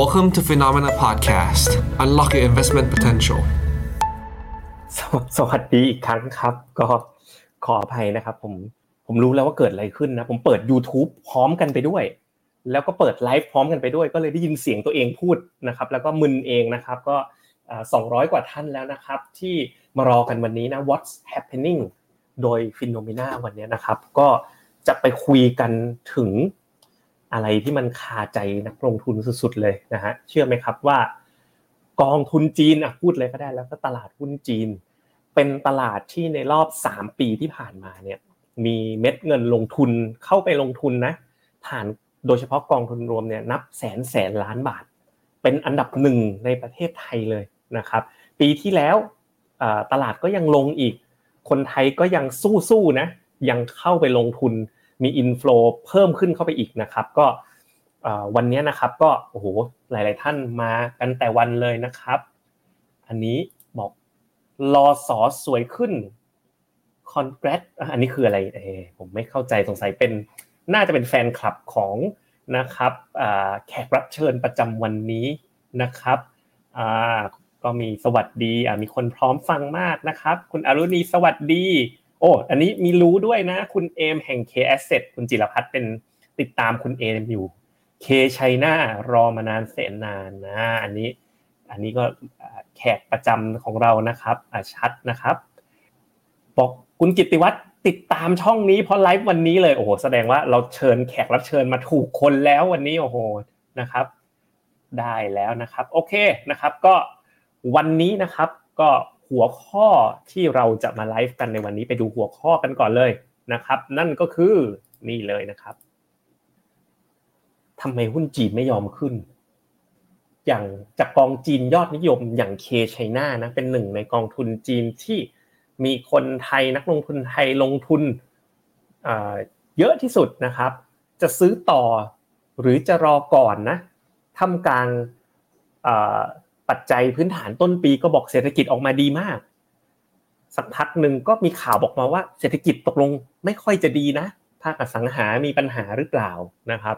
Welcome to Phenomena Podcast. Unlock your investment potential. สวัสดีอีกครั้งครับ ก็ขออภัยนะครับผมผมรู้แล้วว่าเกิดอะไรขึ้นนะผมเปิด YouTube พร้อมกันไปด้วย แล้วก็เปิดไลฟ์พร้อมกันไปด้วย ก็เลยได้ยินเสียงตัวเองพูดนะครับ แล้วก็มึนเองนะครับก็สองร้อยกว่าท่านแล้วนะครับ ที่มารอกันวันนี้นะ What's happening โดย Phenomena วันนี้นะครับ ก็จะไปคุยกันถึง อะไรที่มันคาใจนักลงทุนสุดๆเลยนะฮะเชื่อไหมครับว่า กองทุนจีนอะพูดเลยก็ได้แล้วก็ตลาดหุ้นจีน เป็นตลาดที่ในรอบ 3 ปีที่ผ่านมาเนี่ยมีเม็ดเงินลงทุนเข้าไปลงทุนนะผ่านโดยเฉพาะกองทุนรวมเนี่ยนับแสนแสนล้านบาท เป็นอันดับหนึ่งในประเทศไทยเลยนะครับ ปีที่แล้วตลาดก็ยังลงอีก คนไทยก็ยังสู้ๆนะยังเข้าไปลงทุน มีอินฟลูเพิ่มขึ้นเข้าไปอีกนะครับ ก็วันนี้นะครับก็โอ้โหหลาย ๆ ท่านมากันแต่วันเลยนะครับ อันนี้บอกรอสอสวยขึ้นคอนแกรสอันนี้คืออะไรเอผมไม่เข้าใจสงสัยเป็นน่าจะเป็นแฟนคลับของนะครับแขกรับเชิญประจำวันนี้นะครับก็มีสวัสดีมีคนพร้อมฟังมากนะครับ คุณอรุณีสวัสดี อ้อันนี้มีรู้ด้วยนะ คุณเอมแห่ง K Asset คุณจิรพัฒน์เป็นติดตามคุณเอมอยู่ K ชัยนารอมานานแสนนานนะอันนี้ อันนี้ก็แขกประจำของเรานะครับชัดนะครับบอกคุณกิติวัตรติดตามช่องนี้เพราะไลฟ์วันนี้เลยโอ้โหแสดงว่าเราเชิญแขกรับเชิญมาถูกคนแล้ววันนี้โอ้โหนะครับ ได้แล้วนะครับ โอเคนะครับ ก็วันนี้นะครับ ก็ หัวข้อที่เราจะมาไลฟ์กันในวันนี้ไปดูหัวข้อกันก่อนเลยนะครับ นั่นก็คือนี่เลยนะครับทำไมหุ้นจีนไม่ยอมขึ้น อย่างจากกองจีนยอดนิยมอย่างเคชัยนานะเป็นหนึ่งในกองทุนจีนที่มีคนไทยนักลงทุนไทยลงทุนเยอะที่สุดนะครับ จะซื้อต่อหรือจะรอก่อนนะทำกลาง ปัจจัยพื้นฐานต้นปีก็บอกเศรษฐกิจออกมาดีมาก สักพักหนึ่งก็มีข่าวบอกมาว่า เศรษฐกิจตกลงไม่ค่อยจะดีนะภาคอสังหามีปัญหาหรือเปล่านะครับ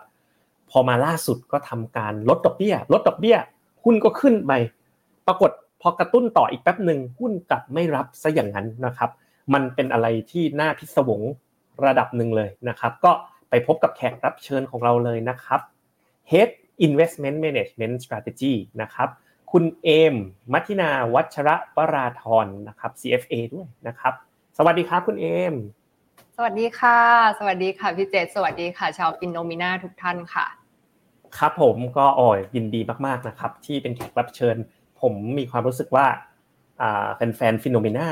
พอมาล่าสุดก็ทำการลดดอกเบี้ย ลดดอกเบี้ยหุ้นก็ขึ้นไปปรากฏพอกระตุ้นต่ออีกแป๊บหนึ่งหุ้นกลับไม่รับซะอย่างนั้นนะครับ มันเป็นอะไรที่น่าพิศวงระดับหนึ่งเลยนะครับ ก็ไปพบกับแขกรับเชิญของเราเลยนะครับ Head Investment Management Strategy นะครับ คุณเอม มัทินาวัชระวราธรนะครับ CFA ด้วยนะครับ สวัสดีครับคุณเอม สวัสดีค่ะ สวัสดีค่ะพี่เจษสวัสดีค่ะ ชาวฟินโนมิน่าทุกท่านค่ะ ครับผมก็อ่อยยินดีมากๆนะครับ ที่เป็นแขกรับเชิญ ผมมีความรู้สึกว่าแฟนๆ Finnomena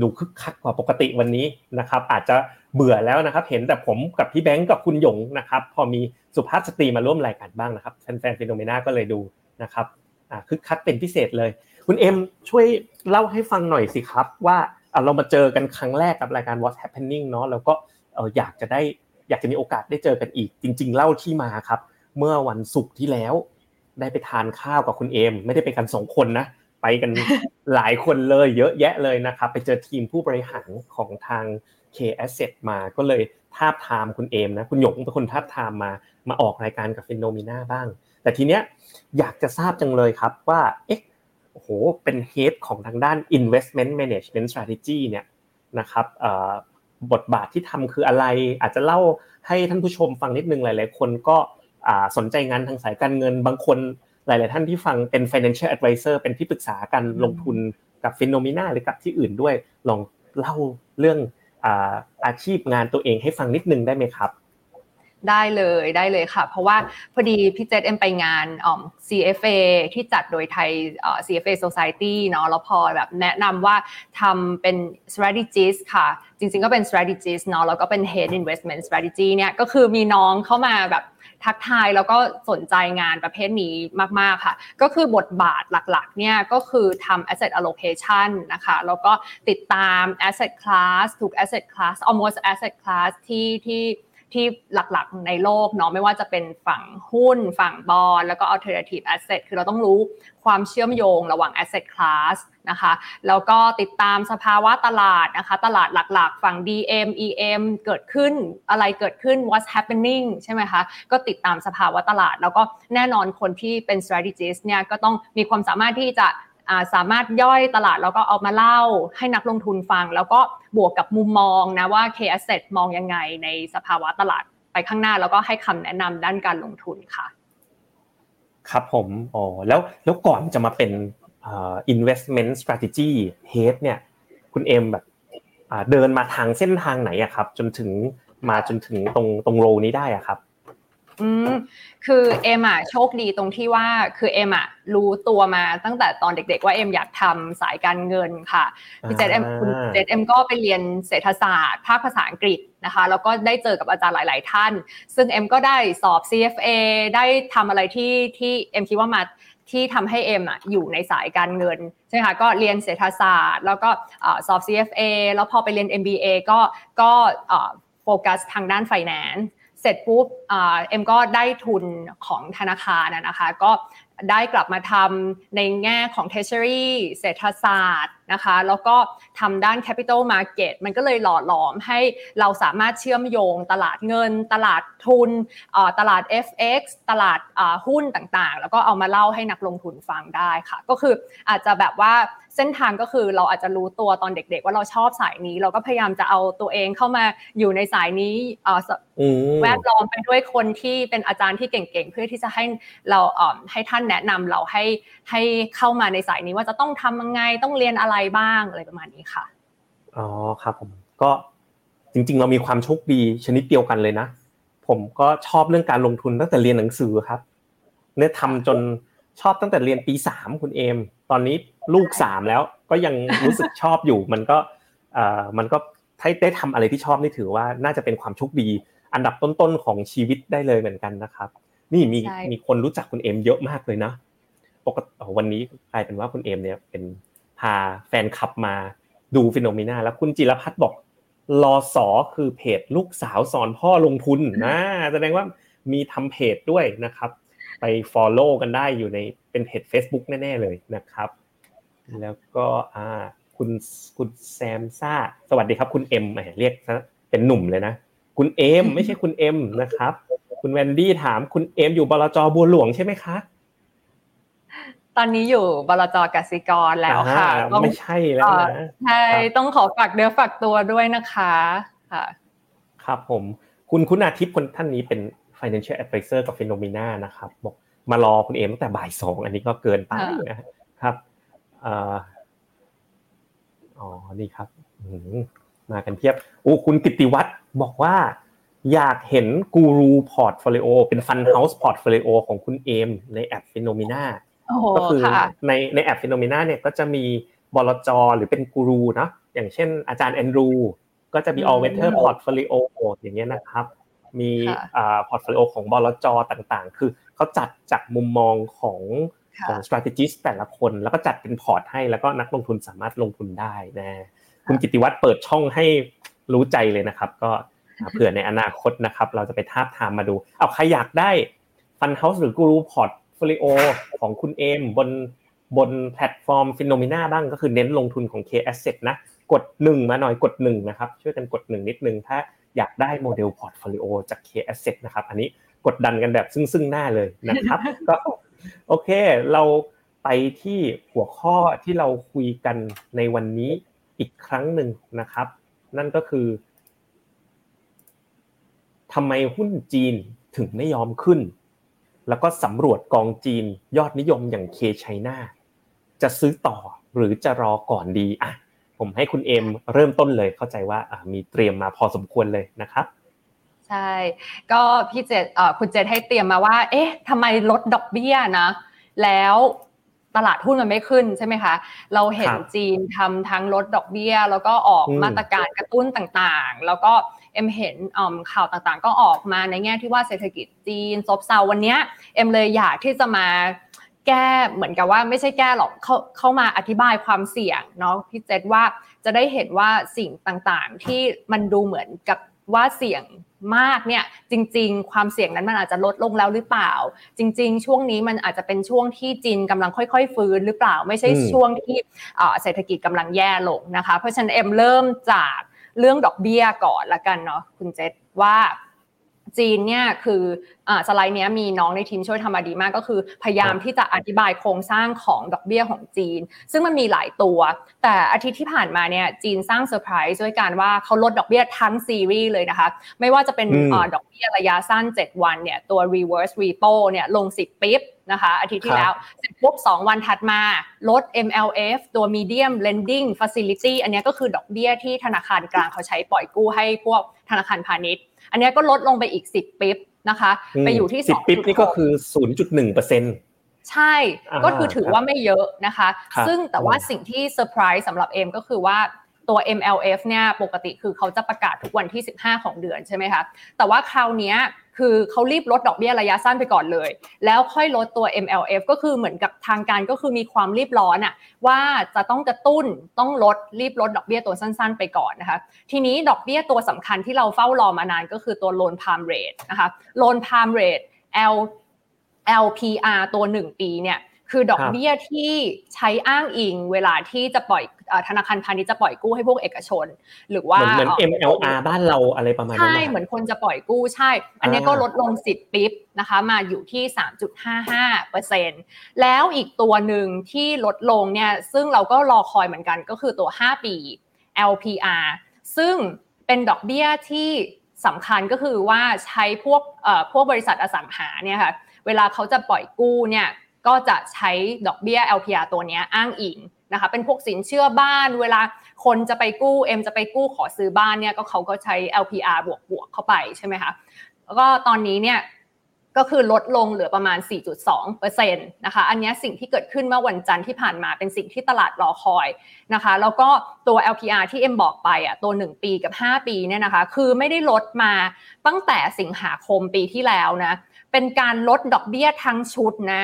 ดูคึกคักกว่าปกติวันนี้นะครับ อาจจะเบื่อแล้วนะครับ เห็นแต่ผมกับพี่แบงก์กับคุณหยงนะครับ พอมีสุภาพสตรีมาร่วมรายการบ้างนะครับแฟนๆ Finnomena ก็เลยดูนะครับ คึกคักเป็นพิเศษเลย คุณเอ็มช่วยเล่าให้ฟังหน่อยสิครับ ว่าเรามาเจอกันครั้งแรกกับรายการ What's Happening เนาะแล้วก็อยากจะได้อยากจะมีโอกาสได้เจอกันอีก จริง ๆ เล่าที่มาครับ เมื่อวันศุกร์ที่แล้ว ได้ไปทานข้าวกับคุณเอม ไม่ได้ไปกันสองคนนะไปกันหลายคนเลยเยอะแยะเลยนะครับ ไปเจอทีมผู้บริหารของทาง K Asset มาก็เลยทาบทามคุณเอมนะ คุณหยงเป็นคนทาบทามมามาออกรายการกับฟินโนมิน่าบ้าง แต่ทีเนี้ยอยากจะทราบจังเลยครับว่าเอ๊ะโอ้โหเป็นเฮดของทางด้าน investment management strategy เนี่ยนะครับบทบาทที่ทำคืออะไร อาจจะเล่าให้ท่านผู้ชมฟังนิดนึงหลาย ๆ คนก็สนใจงานทางสายการเงินบางคนหลาย ๆ ท่านที่ฟังเป็น financial advisor เป็นที่ปรึกษาการลงทุนกับฟินโนมิน่าหรือกับที่อื่นด้วยลองเล่าเรื่องอาชีพงานตัวเองให้ฟังนิดนึงได้ไหมครับ ได้เลยได้เลยค่ะ เพราะว่าพอดีพี่เจษเอ็มไปงาน CFA ที่จัดโดยไทย CFA Society เนาะแล้วพอแบบแนะนำว่าทำเป็น strategist ค่ะ จริงๆก็เป็น strategist เนาะแล้วก็เป็น head investment strategy เนี่ยก็คือมีน้องเข้ามาแบบทักทายแล้วก็สนใจงานประเภทนี้มาก ๆ ค่ะ ก็คือบทบาทหลัก ๆ เนี่ยก็คือทำ asset allocation นะคะ แล้วก็ติดตาม asset class ทุก asset class almost asset class ที่ที่ ที่หลักๆในโลกเนาะไม่ว่าจะเป็นฝั่งหุ้น ฝั่งบอลแล้วก็ alternative asset คือเราต้องรู้ความเชื่อมโยงระหว่าง asset class นะคะแล้วก็ติดตามสภาวะตลาดนะคะตลาดหลักๆ ฝั่ง DM EM เกิดขึ้นอะไรเกิดขึ้น what's happening ใช่ไหมคะก็ติดตามสภาวะตลาด แล้วก็แน่นอนคนที่เป็น strategist เนี่ยก็ต้องมีความสามารถที่จะ สามารถย่อยตลาดแล้วก็เอามาเล่าให้นักลงทุนฟัง แล้วก็บวกกับมุมมองนะว่า K Asset มองยังไงในสภาวะตลาดไปข้างหน้า แล้วก็ให้คำแนะนำด้านการลงทุนค่ะ ครับผมอ๋อแล้วแล้วก่อนจะมาเป็น investment strategy head เนี่ย คุณเอ็มแบบเดินมาทางเส้นทางไหนอะครับ จนถึงมาจนถึงตรงตรง role นี้ได้อะครับ อืมคือเอ็มอะโชคดีตรงที่ว่าคือเอ็มอะรู้ตัวมาตั้งแต่ตอนเด็ก ๆ ว่าเอ็มอยากทำสายการเงินค่ะพี่เจษเอ็มคุณเจษเอ็มก็ไปเรียนเศรษฐศาสตร์ภาคภาษาอังกฤษนะคะแล้วก็ได้เจอกับอาจารย์หลาย ๆ ท่าน ซึ่งเอ็มก็ได้สอบ CFA ได้ทำอะไรที่ที่เอ็มคิดว่ามาที่ทำให้เอ็มอะอยู่ในสายการเงินใช่ไหมคะก็เรียนเศรษฐศาสตร์ แล้วก็สอบ CFA แล้วพอไปเรียน MBA ก็ก็โฟกัสทางด้าน finance เสร็จปุ๊บเอ็มก็ได้ทุนของธนาคารนะคะ ก็ได้กลับมาทำในแง่ของ treasury เศรษฐศาสตร์ นะคะ แล้วก็ทำด้าน capital market มันก็เลยหล่อหลอมให้เราสามารถเชื่อมโยงตลาดเงิน ตลาดทุนตลาด FX ตลาดหุ้นต่างๆ แล้วก็เอามาเล่าให้นักลงทุนฟังได้ค่ะ ก็คืออาจจะแบบว่าเส้นทางก็คือเราอาจจะรู้ตัวตอนเด็ก ๆ ว่าเราชอบสายนี้ เราก็พยายามจะเอาตัวเองเข้ามาอยู่ในสายนี้แวดล้อมไปด้วยคนที่เป็นอาจารย์ที่เก่งๆ เพื่อที่จะให้เราให้ท่านแนะนำเราให้ให้เข้ามาในสายนี้ว่าจะต้องทำยังไงต้องเรียนอะไรบ้างอะไรประมาณนี้ค่ะอ๋อครับผมก็จริง ๆ เรามีความโชคดีชนิดเดียวกันเลยนะ ผมก็ชอบเรื่องการลงทุนตั้งแต่เรียนหนังสือครับเนี่ยทำจนชอบตั้งแต่เรียนปีสามคุณเอม ตอนนี้ลูกสามแล้วก็ยังรู้สึกชอบอยู่ มันก็เอ่อมันก็ถ้าได้ทำอะไรที่ชอบนี่ถือว่าน่าจะเป็นความโชคดี อันดับต้นๆของชีวิตได้เลยเหมือนกันนะครับ นี่มีมีคนรู้จักคุณเอมเยอะมากเลยนะปกติวันนี้กลายเป็นว่าคุณเอมเนี่ยเป็น พาแฟนคลับมาดูฟิโนเมนาแล้วคุณจิรพัฒน์บอกรอสอคือเพจลูกสาวสอนพ่อลงทุนนะแสดงว่ามีทำเพจด้วยนะครับ ไป follow กันได้อยู่ในเป็นเพจ Facebook แน่ๆเลยนะครับ แล้วก็อ่าคุณคุณแซมซ่า สวัสดีครับ คุณเอ็มเรียกเป็นหนุ่มเลยนะ คุณเอ็มไม่ใช่คุณเอ็มนะครับ คุณแวนดี้ถามคุณเอ็มอยู่บลจบัวหลวงใช่ไหมคะ ตอนนี้อยู่บลจกสิกรแล้วค่ะไม่ใช่แล้วนะใช่ต้องขอฝากเนื้อฝากตัวด้วยนะคะค่ะ ครับผม คุณคุณอาทิตย์คนท่านนี้เป็น financial advisor กับ Phenomena นะครับบอกมารอคุณเอมตั้งแต่บ่ายสองอันนี้ก็เกินไปนะครับอ๋อนี่ครับมากันเทียบโอ้คุณกิติวัตรบอกว่า อยากเห็น guru portfolio เป็น fund house portfolio ของคุณเอมในแอป Finnomena ก็คือในในแอป Finnomena เนี่ยก็จะมีบลจหรือเป็นกูรูนะอย่างเช่นอาจารย์แอนดรูก็จะมี all weather portfolio อย่างเงี้ยนะครับ มี portfolio ของบลจต่างๆ คือเขาจัดจากมุมมองของของ strategist แต่ละคนแล้วก็จัดเป็นพอร์ตให้แล้วก็นักลงทุนสามารถลงทุนได้นะคุณกิติวัตรเปิดช่องให้รู้ใจเลยนะครับ ก็เผื่อในอนาคตนะครับ เราจะไปทาบทามมาดู เอาใครอยากได้ fund house หรือ guru portfolio ของคุณเอมบนบนแพลตฟอร์ม Finnomena บ้างก็คือเน้นลงทุนของ K Asset นะ กดหนึ่งมาหน่อยกดหนึ่งนะครับ ช่วยกันกดหนึ่งนิดนึง ถ้าอยากได้ model portfolio จาก K Asset นะครับ อันนี้กดดันกันแบบซึ่งซึ่งหน้าเลยนะครับ ก็โอเค เราไปที่หัวข้อที่เราคุยกันในวันนี้อีกครั้งหนึ่งนะครับ นั่นก็คือทำไมหุ้นจีนถึงไม่ยอมขึ้น แล้วก็สำรวจกองจีนยอดนิยมอย่างเคชัยนาจะซื้อต่อหรือจะรอก่อนดีอะผมให้คุณเอมเริ่มต้นเลยเข้าใจว่ามีเตรียมมาพอสมควรเลยนะครับใช่ก็พี่เจษคุณเจษให้เตรียมมาว่า เอ๊ะทำไมลดดอกเบี้ยนะ แล้วตลาดหุ้นมันไม่ขึ้นใช่ไหมคะ เราเห็นจีนทำทั้งลดดอกเบี้ย แล้วก็ออกมาตรการกระตุ้นต่างๆ แล้วก็ เอ็มเห็นข่าวต่างๆ ก็ออกมาในแง่ที่ว่าเศรษฐกิจจีนซบเซาวันนี้เอ็มเลยอยากที่จะมาแก้เหมือนกับว่าไม่ใช่แก้หรอกเข้าเข้ามาอธิบายความเสี่ยงเนาะพี่เจษว่าจะได้เห็นว่าสิ่งต่างๆ ที่มันดูเหมือนกับว่าเสี่ยงมากเนี่ยจริง ๆ ความเสี่ยงนั้นมันอาจจะลดลงแล้วหรือเปล่า จริง ๆ ช่วงนี้มันอาจจะเป็นช่วงที่จีนกำลังค่อย ๆ ฟื้นหรือเปล่า ไม่ใช่ช่วงที่เศรษฐกิจกำลังแย่ลงนะคะ เพราะฉะนั้นเอ็มเริ่มจาก เรื่องดอกเบี้ยก่อนละกันเนาะคุณเจษว่า จีนเนี่ยคืออสไลด์นี้มีน้องในทีมช่วยทำมาดีมากก็คือ พยายามที่จะอธิบายโครงสร้างของดอกเบี้ยของจีน ซึ่งมันมีหลายตัว แต่อาทิตย์ที่ผ่านมาเนี่ยจีนสร้างเซอร์ไพรส์ด้วยการว่าเขาลดดอกเบี้ยทั้งซีรีส์เลยนะคะ ไม่ว่าจะเป็นดอกเบี้ยระยะสั้น 7 วันเนี่ยตัว reverse repo เนี่ยลง 10 bip นะคะอาทิตย์ที่แล้วเสร็จปุ๊บ2วันถัดมาลด MLF ตัว medium lending facility อันนี้ก็คือดอกเบี้ยที่ธนาคารกลางเขาใช้ปล่อยกู้ให้พวกธนาคารพาณิชย์ อันนี้ก็ลดลงไปอีก 10 bip นะคะ ไปอยู่ที่10 bip นี่ก็คือ 0.1เปอร์เซ็นต์ใช่ก็คือถือว่าไม่เยอะนะคะ ซึ่งแต่ว่าสิ่งที่เซอร์ไพรส์สำหรับเอมก็คือว่าตัว MLF เนี่ยปกติคือเขาจะประกาศทุกวันที่ 15 ของเดือนใช่ไหมคะแต่ว่าคราวนี้ คือเขารีบลดดอกเบี้ยระยะสั้นไปก่อนเลย แล้วค่อยลดตัว MLF ก็คือเหมือนกับทางการก็คือมีความรีบร้อนอะว่าจะต้องกระตุ้นต้องลดรีบลดดอกเบี้ยตัวสั้น ๆ ไปก่อนนะคะ ทีนี้ดอกเบี้ยตัวสำคัญที่เราเฝ้ารอมานานก็คือตัว loan prime rate นะคะ loan Prime rate L LPR ตัว 1 ปีเนี่ย คือดอกเบี้ยที่ใช้อ้างอิงเวลาที่จะปล่อยธนาคารพาณิชย์จะปล่อยกู้ให้พวกเอกชน หรือว่าเหมือน MLR บ้านเราอะไรประมาณนั้นใช่เหมือนคนจะปล่อยกู้ใช่ อันนี้ก็ลดลงสิบปิ๊บนะคะ มาอยู่ที่ 3.55เปอร์เซ็นต์แล้วอีกตัวหนึ่งที่ลดลงเนี่ยซึ่งเราก็รอคอยเหมือนกันก็คือตัว 5 ปี LPR ซึ่งเป็นดอกเบี้ยที่สำคัญก็คือว่าใช้พวกพวกบริษัทอสังหาเนี่ยค่ะเวลาเขาจะปล่อยกู้เนี่ย ก็จะใช้ดอกเบี้ย LPR ตัวนี้อ้างอิงนะคะเป็นพวกสินเชื่อบ้านเวลาคนจะไปกู้เอ็มจะไปกู้ขอซื้อบ้านเนี่ยก็เขาก็ใช้ LPR บวกบวกเข้าไปใช่ไหมคะแล้วก็ตอนนี้เนี่ยก็คือลดลงเหลือประมาณ 4.2%นะคะ อันนี้สิ่งที่เกิดขึ้นเมื่อวันจันทร์ที่ผ่านมาเป็นสิ่งที่ตลาดรอคอยนะคะ แล้วก็ตัว LPR ที่เอ็มบอกไปอะตัว 1 ปีกับ 5 ปีเนี่ยนะคะ คือไม่ได้ลดมาตั้งแต่สิงหาคมปีที่แล้วนะ เป็นการลดดอกเบี้ยทั้งชุดนะ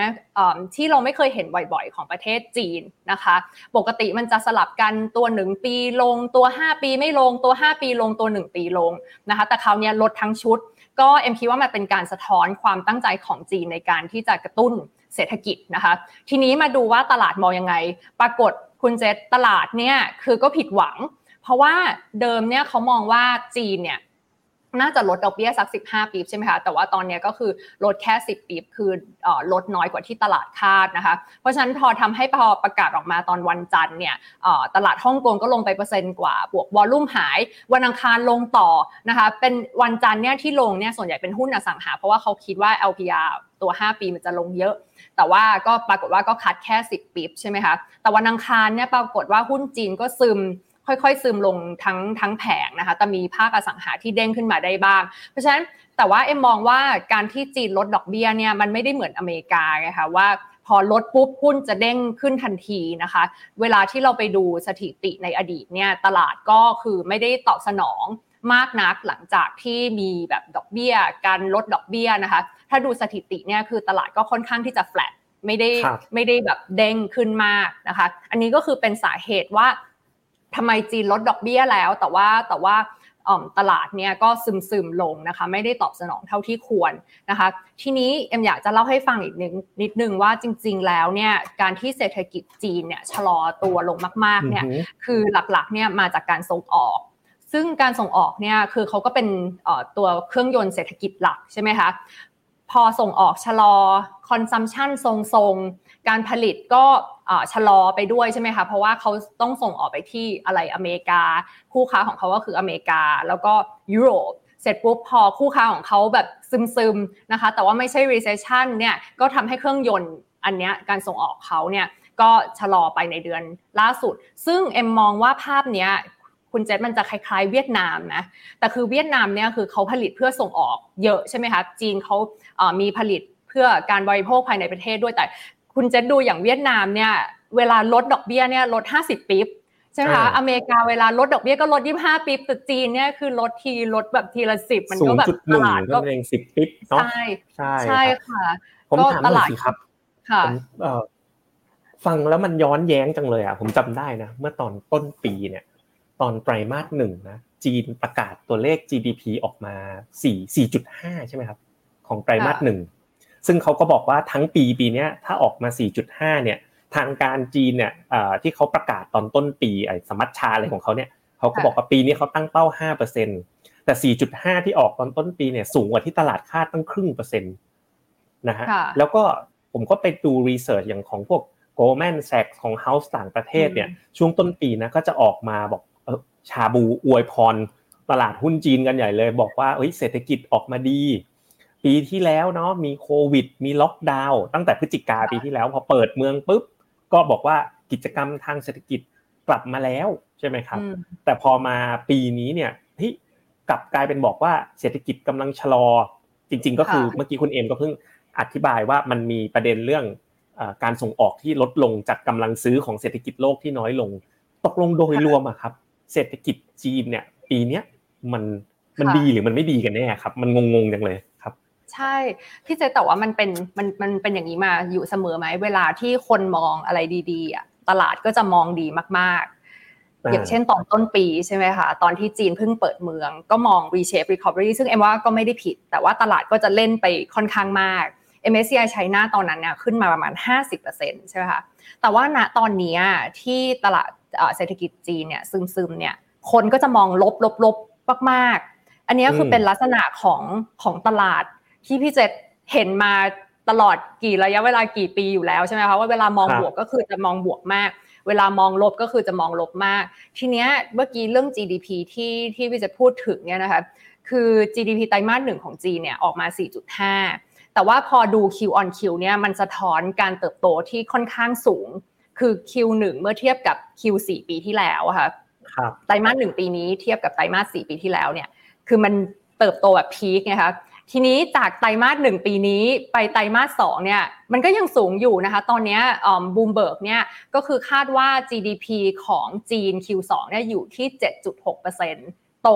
ที่เราไม่เคยเห็นบ่อยๆ ของประเทศจีนนะคะ ปกติมันจะสลับกันตัว 1 ปีลงตัว 5 ปีไม่ลงตัว 5 ปีลงตัว 1 ปีลงนะคะ แต่คราวนี้ลดทั้งชุด ก็เอ็มคิดว่ามันเป็นการสะท้อนความตั้งใจของจีนในการที่จะกระตุ้นเศรษฐกิจนะคะ ทีนี้มาดูว่าตลาดมองยังไง ปรากฏคุณเจษตลาดเนี่ยคือก็ผิดหวัง เพราะว่าเดิมเนี่ยเขามองว่าจีนเนี่ย น่าจะลดดอกเบี้ยสัก 15 ปีใช่ไหมคะแต่ว่าตอนนี้ก็คือลดแค่ 10 ปีคือลดน้อยกว่าที่ตลาดคาดนะคะ เพราะฉะนั้นพอทำให้พอประกาศออกมาตอนวันจันทร์เนี่ยตลาดฮ่องกงก็ลงไปเปอร์เซ็นต์กว่าบวกวอลลุ่มหาย วันอังคารลงต่อนะคะเป็นวันจันทร์เนี่ยที่ลงเนี่ยส่วนใหญ่เป็นหุ้นอสังหา เพราะว่าเขาคิดว่า LPR ตัว 5 ปีมันจะลงเยอะ แต่ว่าก็ปรากฏว่าก็คัดแค่ 10ปีใช่ไหมคะแต่วันอังคารเนี่ยปรากฏว่าหุ้นจีนก็ซึม ค่อยๆซึมลงทั้งทั้งแผงนะคะ แต่มีภาคอสังหาที่เด้งขึ้นมาได้บ้าง เพราะฉะนั้นแต่ว่าเอ็มมองว่าการที่จีนลดดอกเบี้ยเนี่ยมันไม่ได้เหมือนอเมริกาไงคะว่าพอลดปุ๊บหุ้นจะเด้งขึ้นทันทีนะคะ เวลาที่เราไปดูสถิติในอดีตเนี่ยตลาดก็คือไม่ได้ตอบสนองมากนักหลังจากที่มีแบบดอกเบี้ย การลดดอกเบี้ยนะคะ ถ้าดูสถิติเนี่ยคือตลาดก็ค่อนข้างที่จะแฟลตไม่ได้ไม่ได้แบบเด้งขึ้นมากนะคะ อันนี้ก็คือเป็นสาเหตุว่า ทำไมจีนลดดอกเบี้ยแล้ว แต่ว่าแต่ว่าตลาดเนี่ยก็ซึมซึมลงนะคะไม่ได้ตอบสนองเท่าที่ควรนะคะทีนี้เอ็มอยากจะเล่าให้ฟังอีกนิดนิดนึงว่าจริง ๆ แล้วเนี่ยการที่เศรษฐกิจจีนเนี่ยชะลอตัวลงมากๆเนี่ยคือหลักๆเนี่ยมาจากการส่งออก ซึ่งการส่งออกเนี่ยคือเขาก็เป็นตัวเครื่องยนต์เศรษฐกิจหลักใช่ไหมคะพอส่งออกชะลอ consumption ทรงๆ การผลิตก็ ชะลอไปด้วยใช่ไหมคะเพราะว่าเขาต้องส่งออกไปที่อะไรอเมริกา คู่ค้าของเขาก็คืออเมริกา แล้วก็ยุโรปเสร็จปุ๊บพอคู่ค้าของเขาแบบซึมๆนะคะ แต่ว่าไม่ใช่ recession เนี่ยก็ทำให้เครื่องยนต์อันเนี้ยการส่งออกเขาเนี่ยก็ชะลอไปในเดือนล่าสุด ซึ่งเอ็มมองว่าภาพเนี้ยคุณเจษมันจะคล้ายๆเวียดนามนะ แต่คือเวียดนามเนี่ยคือเขาผลิตเพื่อส่งออกเยอะใช่ไหมคะ จีนเขามีผลิตเพื่อการบริโภคภายในประเทศด้วย แต่ คุณเจษดูอย่างเวียดนามเนี่ยเวลาลดดอกเบี้ยเนี่ยลด 50ปี๊บใช่ไหมคะอเมริกาเวลาลดดอกเบี้ยก็ลด 25ปี๊บแต่จีนเนี่ยคือลดทีลดแบบทีละสิบมันก็แบบตลาดก็เองสิบปี๊บเนาะใช่ใช่ใช่ค่ะผมถามหน่อยสิครับค่ะฟังแล้วมันย้อนแย้งจังเลยอะผมจำได้นะเมื่อตอนต้นปีเนี่ย ตอนไตรมาสหนึ่งนะจีนประกาศตัวเลข GDP ออกมา4 4.5 ใช่ไหมครับ ของไตรมาสหนึ่ง ซึ่งเขาก็บอกว่าทั้งปีปีนี้ถ้าออกมา 4.5 เนี่ยทางการจีนเนี่ยที่เขาประกาศตอนต้นปีไอ้สมัชชาอะไรของเขาเนี่ยเขาก็บอกว่าปีนี้เขาตั้งเป้า 5%แต่ 4.5 ที่ออกตอนต้นปีเนี่ยสูงกว่าที่ตลาดคาดตั้งครึ่งเปอร์เซ็นต์นะฮะแล้วก็ผมก็ไปดูรีเสิร์ชอย่างของพวก Goldman Sachs ของ House ต่างประเทศเนี่ยช่วงต้นปีนะก็จะออกมาบอกเออชาบูอวยพร ตลาดหุ้นจีนกันใหญ่เลย บอกว่าเฮ้ยเศรษฐกิจออกมาดี ปีที่แล้วเนาะมีโควิด มีล็อกดาวน์ตั้งแต่พฤศจิกาปีที่แล้วพอเปิดเมืองปุ๊บก็บอกว่ากิจกรรมทางเศรษฐกิจกลับมาแล้วใช่ไหมครับ แต่พอมาปีนี้เนี่ยที่กลับกลายเป็นบอกว่าเศรษฐกิจกำลังชะลอ จริง ๆ ก็คือเมื่อกี้คุณเอ็มก็เพิ่งอธิบายว่ามันมีประเด็นเรื่องการส่งออกที่ลดลงจากกำลังซื้อของเศรษฐกิจโลกที่น้อยลง ตกลงโดยรวมอะครับ เศรษฐกิจจีนเนี่ย ปีเนี้ยมันมันดีหรือมันไม่ดีกันแน่ครับ มันงงๆจังเลยครับ ใช่พี่เจแต่ว่ามันเป็นมันมันเป็นอย่างนี้มาอยู่เสมอไหมเวลาที่คนมองอะไรดีๆอะตลาดก็จะมองดีมากๆ อย่างเช่นตอนต้นปีใช่ไหมคะตอนที่จีนเพิ่งเปิดเมือง ก็มอง reshape recovery ซึ่งเอ็มว่าก็ไม่ได้ผิด แต่ว่าตลาดก็จะเล่นไปค่อนข้างมาก MSCI ไชน่าตอนนั้นเนี่ยขึ้นมาประมาณ 50%ใช่ไหมคะแต่ว่าณตอนนี้ที่ตลาดเศรษฐกิจจีนเนี่ยซึมๆเนี่ยคนก็จะมองลบลบลบมากๆ อันนี้คือเป็นลักษณะของของตลาด ที่พี่เจษเห็นมาตลอดกี่ระยะเวลากี่ปีอยู่แล้วใช่ไหมคะว่าเวลามองบวกก็คือจะมองบวกมาก เวลามองลบก็คือจะมองลบมาก ทีเนี้ยเมื่อกี้เรื่อง GDP ที่ที่พี่จะพูดถึงเนี่ยนะคะคือ GDP ไตรมาสหนึ่งของจีนเนี่ยออกมา 4.5 แต่ว่าพอดู Q on Q เนี่ยมันสะท้อนการเติบโตที่ค่อนข้างสูง คือ Q1 เมื่อเทียบกับ Q4 ปีที่แล้วค่ะไตรมาสหนึ่งปีนี้เทียบกับไตรมาสสี่ปีที่แล้วเนี่ยคือมันเติบโตแบบพีคไงคะ ทีนี้จากไตรมาสหนึ่งปีนี้ไปไตรมาสสองเนี่ยมันก็ยังสูงอยู่นะคะ ตอนนี้บูมเบิร์กเนี่ยก็คือคาดว่า GDP ของจีน Q2 เนี่ยอยู่ที่ 7.6%โต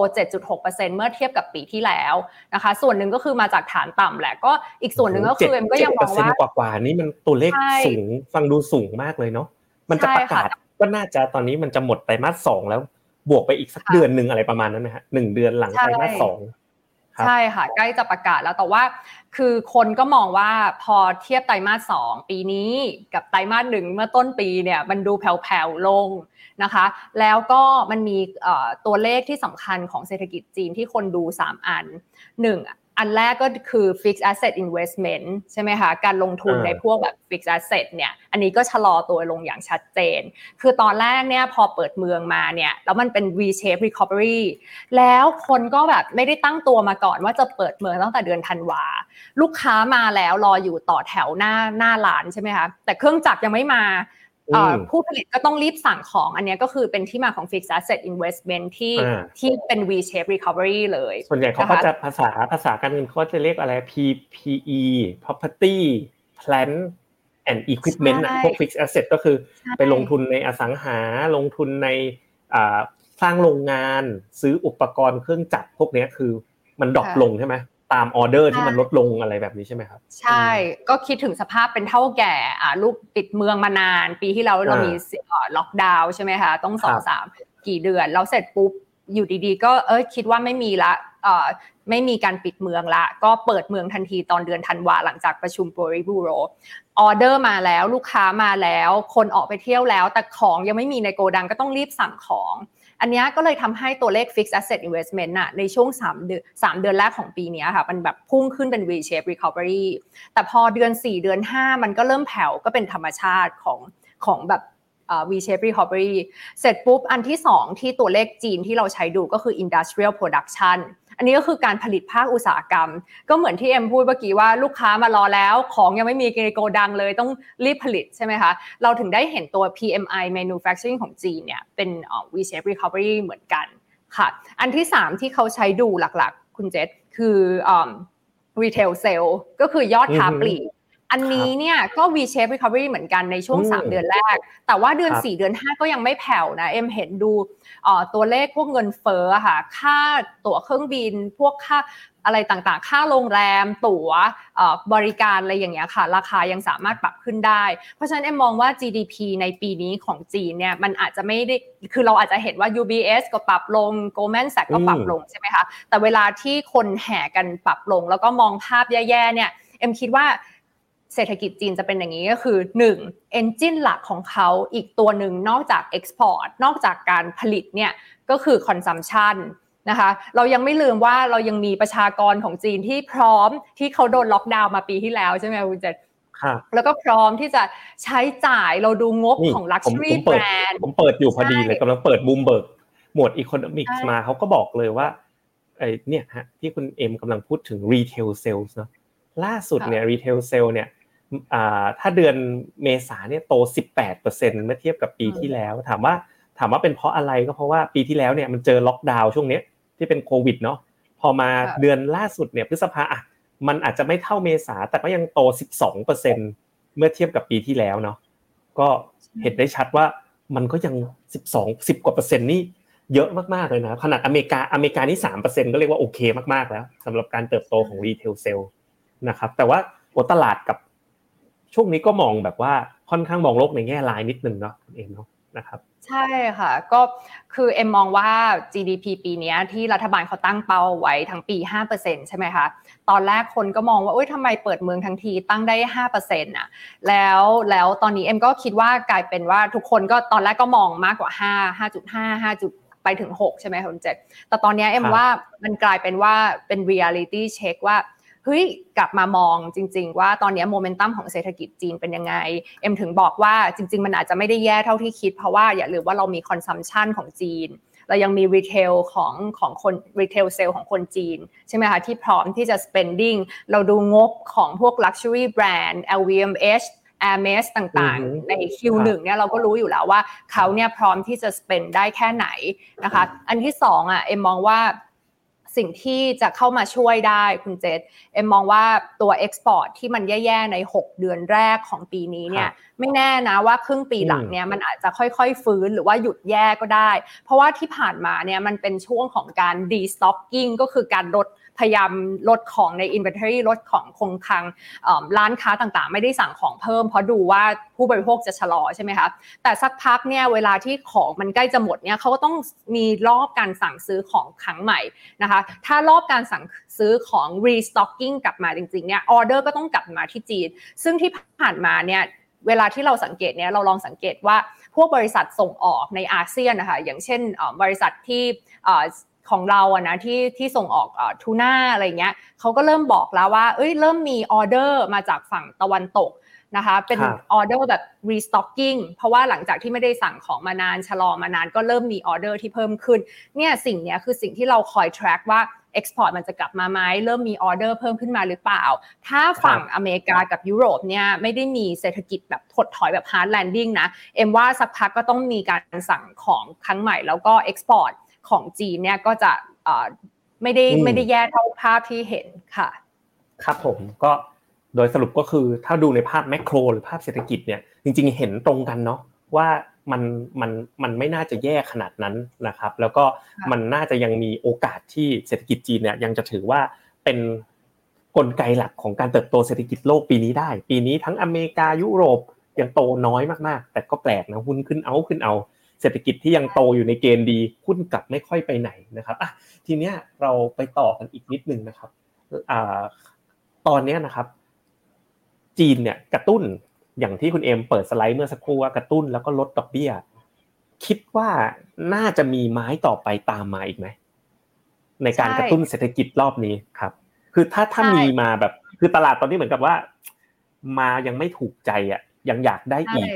7.6%เมื่อเทียบกับปีที่แล้วนะคะ ส่วนหนึ่งก็คือมาจากฐานต่ำแหละ ก็อีกส่วนหนึ่งก็คือเอ็มก็ยังมองว่ากว่าๆนี่มันตัวเลขสูง ฟังดูสูงมากเลยเนาะ มันจะประกาศก็น่าจะตอนนี้มันจะหมดไตรมาสสองแล้ว บวกไปอีกสักเดือนหนึ่งอะไรประมาณนั้นนะฮะหนึ่งเดือนหลังไตรมาสสอง ใช่ค่ะ ใกล้จะประกาศแล้วแต่ว่า คือคนก็มองว่าพอเทียบไตรมาสสองปีนี้กับไตรมาสหนึ่งเมื่อต้นปีเนี่ยมันดูแผ่วๆลงนะคะ แล้วก็มันมีตัวเลขที่สำคัญของเศรษฐกิจจีนที่คนดู 3 อัน 1 อันแรกก็คือ fixed asset investment ใช่ไหมคะ การลงทุนในพวกแบบ fixed asset เนี่ย อันนี้ก็ชะลอตัวลงอย่างชัดเจน คือตอนแรกเนี่ยพอเปิดเมืองมาเนี่ย แล้วมันเป็น V-shape recovery แล้วคนก็แบบไม่ได้ตั้งตัวมาก่อนว่าจะเปิดเมืองตั้งแต่เดือนธันวา ลูกค้ามาแล้วรออยู่ต่อแถวหน้าหน้าร้านใช่ไหมคะ แต่เครื่องจักรยังไม่มา ผู้ผลิตก็ต้องรีบสั่งของ อันนี้ก็คือเป็นที่มาของ fixed asset investment ที่ที่เป็น V-shape recovery เลย ส่วนใหญ่เขาก็จะภาษาภาษาการเงินเขาจะเรียกอะไร PPE property plant and equipment พวก fixed asset ก็คือไปลงทุนในอสังหาลงทุนในสร้างโรงงาน ซื้ออุปกรณ์เครื่องจักรพวกนี้คือมัน drop ลงใช่ไหม ตามออเดอร์ที่มันลดลงอะไรแบบนี้ใช่ไหมครับ ใช่ก็คิดถึงสภาพเป็นเถ้าแก่อ่าลูกปิดเมืองมานาน ปีที่เราเรามีล็อกดาวน์ใช่ไหมคะต้องสองสามกี่เดือนแล้วเสร็จปุ๊บอยู่ดีๆ ก็เออคิดว่าไม่มีละเอ่อไม่มีการปิดเมืองละ ก็เปิดเมืองทันทีตอนเดือนธันวาหลังจากประชุมบริบูโรออเดอร์มาแล้วลูกค้ามาแล้ว คนออกไปเที่ยวแล้ว แต่ของยังไม่มีในโกดังก็ต้องรีบสั่งของ อันนี้ก็เลยทำให้ตัวเลข fixed asset investment น่ะในช่วง3เดือน3เดือนแรกของปีนี้ค่ะมันแบบพุ่งขึ้นเป็น V shape recovery แต่พอเดือน 4 เดือน 5 มันก็เริ่มแผ่วก็เป็นธรรมชาติของของแบบ V shape recovery เสร็จปุ๊บอันที่ 2 ที่ตัวเลขจีนที่เราใช้ดูก็คือ industrial production อันนี้ก็คือการผลิตภาคอุตสาหกรรม ก็เหมือนที่เอ็มพูดเมื่อกี้ว่าลูกค้ามารอแล้ว ของยังไม่มีในโกดังเลยต้องรีบผลิตใช่ไหมคะ เราถึงได้เห็นตัว PMI manufacturing ของจีนเนี่ยเป็น V-shape recovery เหมือนกันค่ะ อันที่ 3 ที่เขาใช้ดูหลักๆ คุณเจษคือ retail sale ก็คือยอดค้าปลีก อันนี้เนี่ยก็ V-shape recovery เหมือนกันในช่วง 3 เดือนแรก แต่ว่าเดือน 4 เดือน 5 ก็ยังไม่แผ่วนะ เอ็มเห็นดูตัวเลขพวกเงินเฟ้อค่ะ ค่าตั๋วเครื่องบิน พวกค่าอะไรต่างๆ ค่าโรงแรม ตั๋วบริการอะไรอย่างเงี้ยค่ะ ราคายังสามารถปรับขึ้นได้ เพราะฉะนั้นเอ็มมองว่า GDP ในปีนี้ของจีนเนี่ยมันอาจจะไม่ได้ คือเราอาจจะเห็นว่า UBS ก็ปรับลง Goldman Sachs ก็ปรับลงใช่ไหมคะ แต่เวลาที่คนแห่กันปรับลง แล้วก็มองภาพแย่ๆเนี่ย เอ็มคิดว่า เศรษฐกิจจีนจะเป็นอย่างนี้ก็คือ 1. engine หลักของเขาอีกตัวหนึ่งนอกจาก export นอกจากการผลิตเนี่ยก็คือ consumption นะคะเรายังไม่ลืมว่าเรายังมีประชากรของจีนที่พร้อมที่เขาโดนล็อกดาวน์มาปีที่แล้วใช่ไหมคุณเจษแล้วก็พร้อมที่จะใช้จ่ายเราดูงบของ luxury brand ผมเปิดอยู่พอดีเลยกำลังเปิดบูมเบิร์กหมวด economics มาเขาก็บอกเลยว่าไอเนี่ยฮะที่คุณเอ็มกำลังพูดถึง retail sales เนาะล่าสุดเนี่ย retail sale เนี่ย ถ้าเดือนเมษาเนี่ยโต 18%เมื่อเทียบกับปีที่แล้ว ถามว่าถามว่าเป็นเพราะอะไรก็เพราะว่าปีที่แล้วเนี่ยมันเจอล็อกดาวน์ช่วงนี้ที่เป็นโควิดเนาะพอมาเดือนล่าสุดเนี่ยพฤษภาอะมันอาจจะไม่เท่าเมษาแต่ก็ยังโต 12%เมื่อเทียบกับปีที่แล้วเนาะก็เห็นได้ชัดว่ามันก็ยัง 12 10กว่าเปอร์เซ็นต์นี่เยอะมากๆเลยนะขนาดอเมริกาอเมริกานี่3%ก็เรียกว่าโอเคมากๆแล้วสำหรับการเติบโตของ retail salesนะครับแต่ว่าโอตลาดกับ ช่วงนี้ก็มองแบบว่าค่อนข้างมองโลกในแง่ลายนิดนึงเนาะเองเนาะนะครับใช่ค่ะก็คือเอ็มมองว่า GDP ปีนี้ที่รัฐบาลเขาตั้งเป้าไว้ทั้งปี 5%ใช่ไหมคะตอนแรกคนก็มองว่าอุ้ยทำไมเปิดเมืองทั้งทีตั้งได้5%อะแล้วแล้วตอนนี้เอ็มก็คิดว่ากลายเป็นว่าทุกคนก็ตอนแรกก็มองมากกว่า 5 5.5 5จุดไปถึง 6 ใช่ไหมคุณเจษแต่ตอนนี้เอ็มว่ามันกลายเป็นว่าเป็น reality check ว่า เฮ้ยกลับมามองจริง ๆ ว่าตอนนี้โมเมนตัมของเศรษฐกิจจีนเป็นยังไง เอ็มถึงบอกว่าจริง ๆ มันอาจจะไม่ได้แย่เท่าที่คิด เพราะว่าอย่าลืมว่าเรามี consumption ของจีนเรายังมี retail ของของคน retail sales ของคนจีน ใช่ไหมคะที่พร้อมที่จะ spending เราดูงบของพวก luxury brand LVMH Hermes ต่างๆ ใน Q1 เนี่ยเราก็รู้อยู่แล้วว่าเขาเนี่ยพร้อมที่จะ spend ได้แค่ไหนนะคะ อันที่สองอะเอ็มมองว่า สิ่งที่จะเข้ามาช่วยได้คุณเจษเอ็มมองว่าตัว export ที่มันแย่ๆใน 6 เดือนแรกของปีนี้เนี่ยไม่แน่นะว่าครึ่งปีหลังเนี่ยมันอาจจะค่อยๆฟื้นหรือว่าหยุดแย่ก็ได้ เพราะว่าที่ผ่านมาเนี่ยมันเป็นช่วงของการ destocking ก็คือการลด พยายามลดของใน inventory ลดของคงคลังร้านค้าต่างๆ ไม่ได้สั่งของเพิ่ม เพราะดูว่าผู้บริโภคจะชะลอใช่ไหมคะแต่สักพักเนี่ยเวลาที่ของมันใกล้จะหมดเนี่ยเขาก็ต้องมีรอบการสั่งซื้อของครั้งใหม่นะคะถ้ารอบการสั่งซื้อของ restocking กลับมาจริงๆเนี่ยออเดอร์ก็ต้องกลับมาที่จีน ซึ่งที่ผ่านมาเนี่ยเวลาที่เราสังเกตเนี่ยเราลองสังเกตว่าพวกบริษัทส่งออกในอาเซียนนะคะอย่างเช่นบริษัทที่ ของเราอะนะที่ที่ส่งออกทูน่าอะไรเงี้ยเขาก็เริ่มบอกแล้วว่า เอ้ยเริ่มมีออเดอร์มาจากฝั่งตะวันตกนะคะเป็นออเดอร์แบบ restocking เพราะว่าหลังจากที่ไม่ได้สั่งของมานานชะลอมานานก็เริ่มมีออเดอร์ที่เพิ่มขึ้นเนี่ยสิ่งนี้คือสิ่งที่เราคอย track ว่า export มันจะกลับมาไหมเริ่มมีออเดอร์เพิ่มขึ้นมาหรือเปล่า ถ้าฝั่งอเมริกากับยุโรปเนี่ยไม่ได้มีเศรษฐกิจแบบถดถอยแบบ hard landing นะ เอ็มว่าสักพักก็ต้องมีการสั่งของครั้งใหม่แล้วก็ export ของจีนเนี่ยก็จะไม่ได้ไม่ได้แย่เท่าภาพที่เห็นค่ะ ครับผมก็โดยสรุปก็คือถ้าดูในภาพแมกโรหรือภาพเศรษฐกิจเนี่ยจริง ๆ เห็นตรงกันเนาะว่ามันมันมันไม่น่าจะแย่ขนาดนั้นนะครับ แล้วก็มันน่าจะยังมีโอกาสที่เศรษฐกิจจีนเนี่ยยังจะถือว่าเป็นกลไกหลักของการเติบโตเศรษฐกิจโลกปีนี้ได้ ปีนี้ทั้งอเมริกายุโรปยังโตน้อยมากๆ แต่ก็แปลกนะหุ้นขึ้นเอาขึ้นเอา เศรษฐกิจที่ยังโตอยู่ในเกณฑ์ดีหุ้นกลับไม่ค่อยไปไหนนะครับอะทีเนี้ยเราไปต่อกันอีกนิดนึงนะครับอ่าตอนนี้นะครับ จีนเนี่ยกระตุ้นอย่างที่คุณเอ็มเปิดสไลด์เมื่อสักครู่ว่ากระตุ้นแล้วก็ลดดอกเบี้ย คิดว่าน่าจะมีไม้ต่อไปตามมาอีกไหมในการกระตุ้นเศรษฐกิจรอบนี้ครับ คือถ้าถ้ามีมาแบบ คือตลาดตอนนี้เหมือนกับว่า มายังไม่ถูกใจอะ ยังอยากได้อีก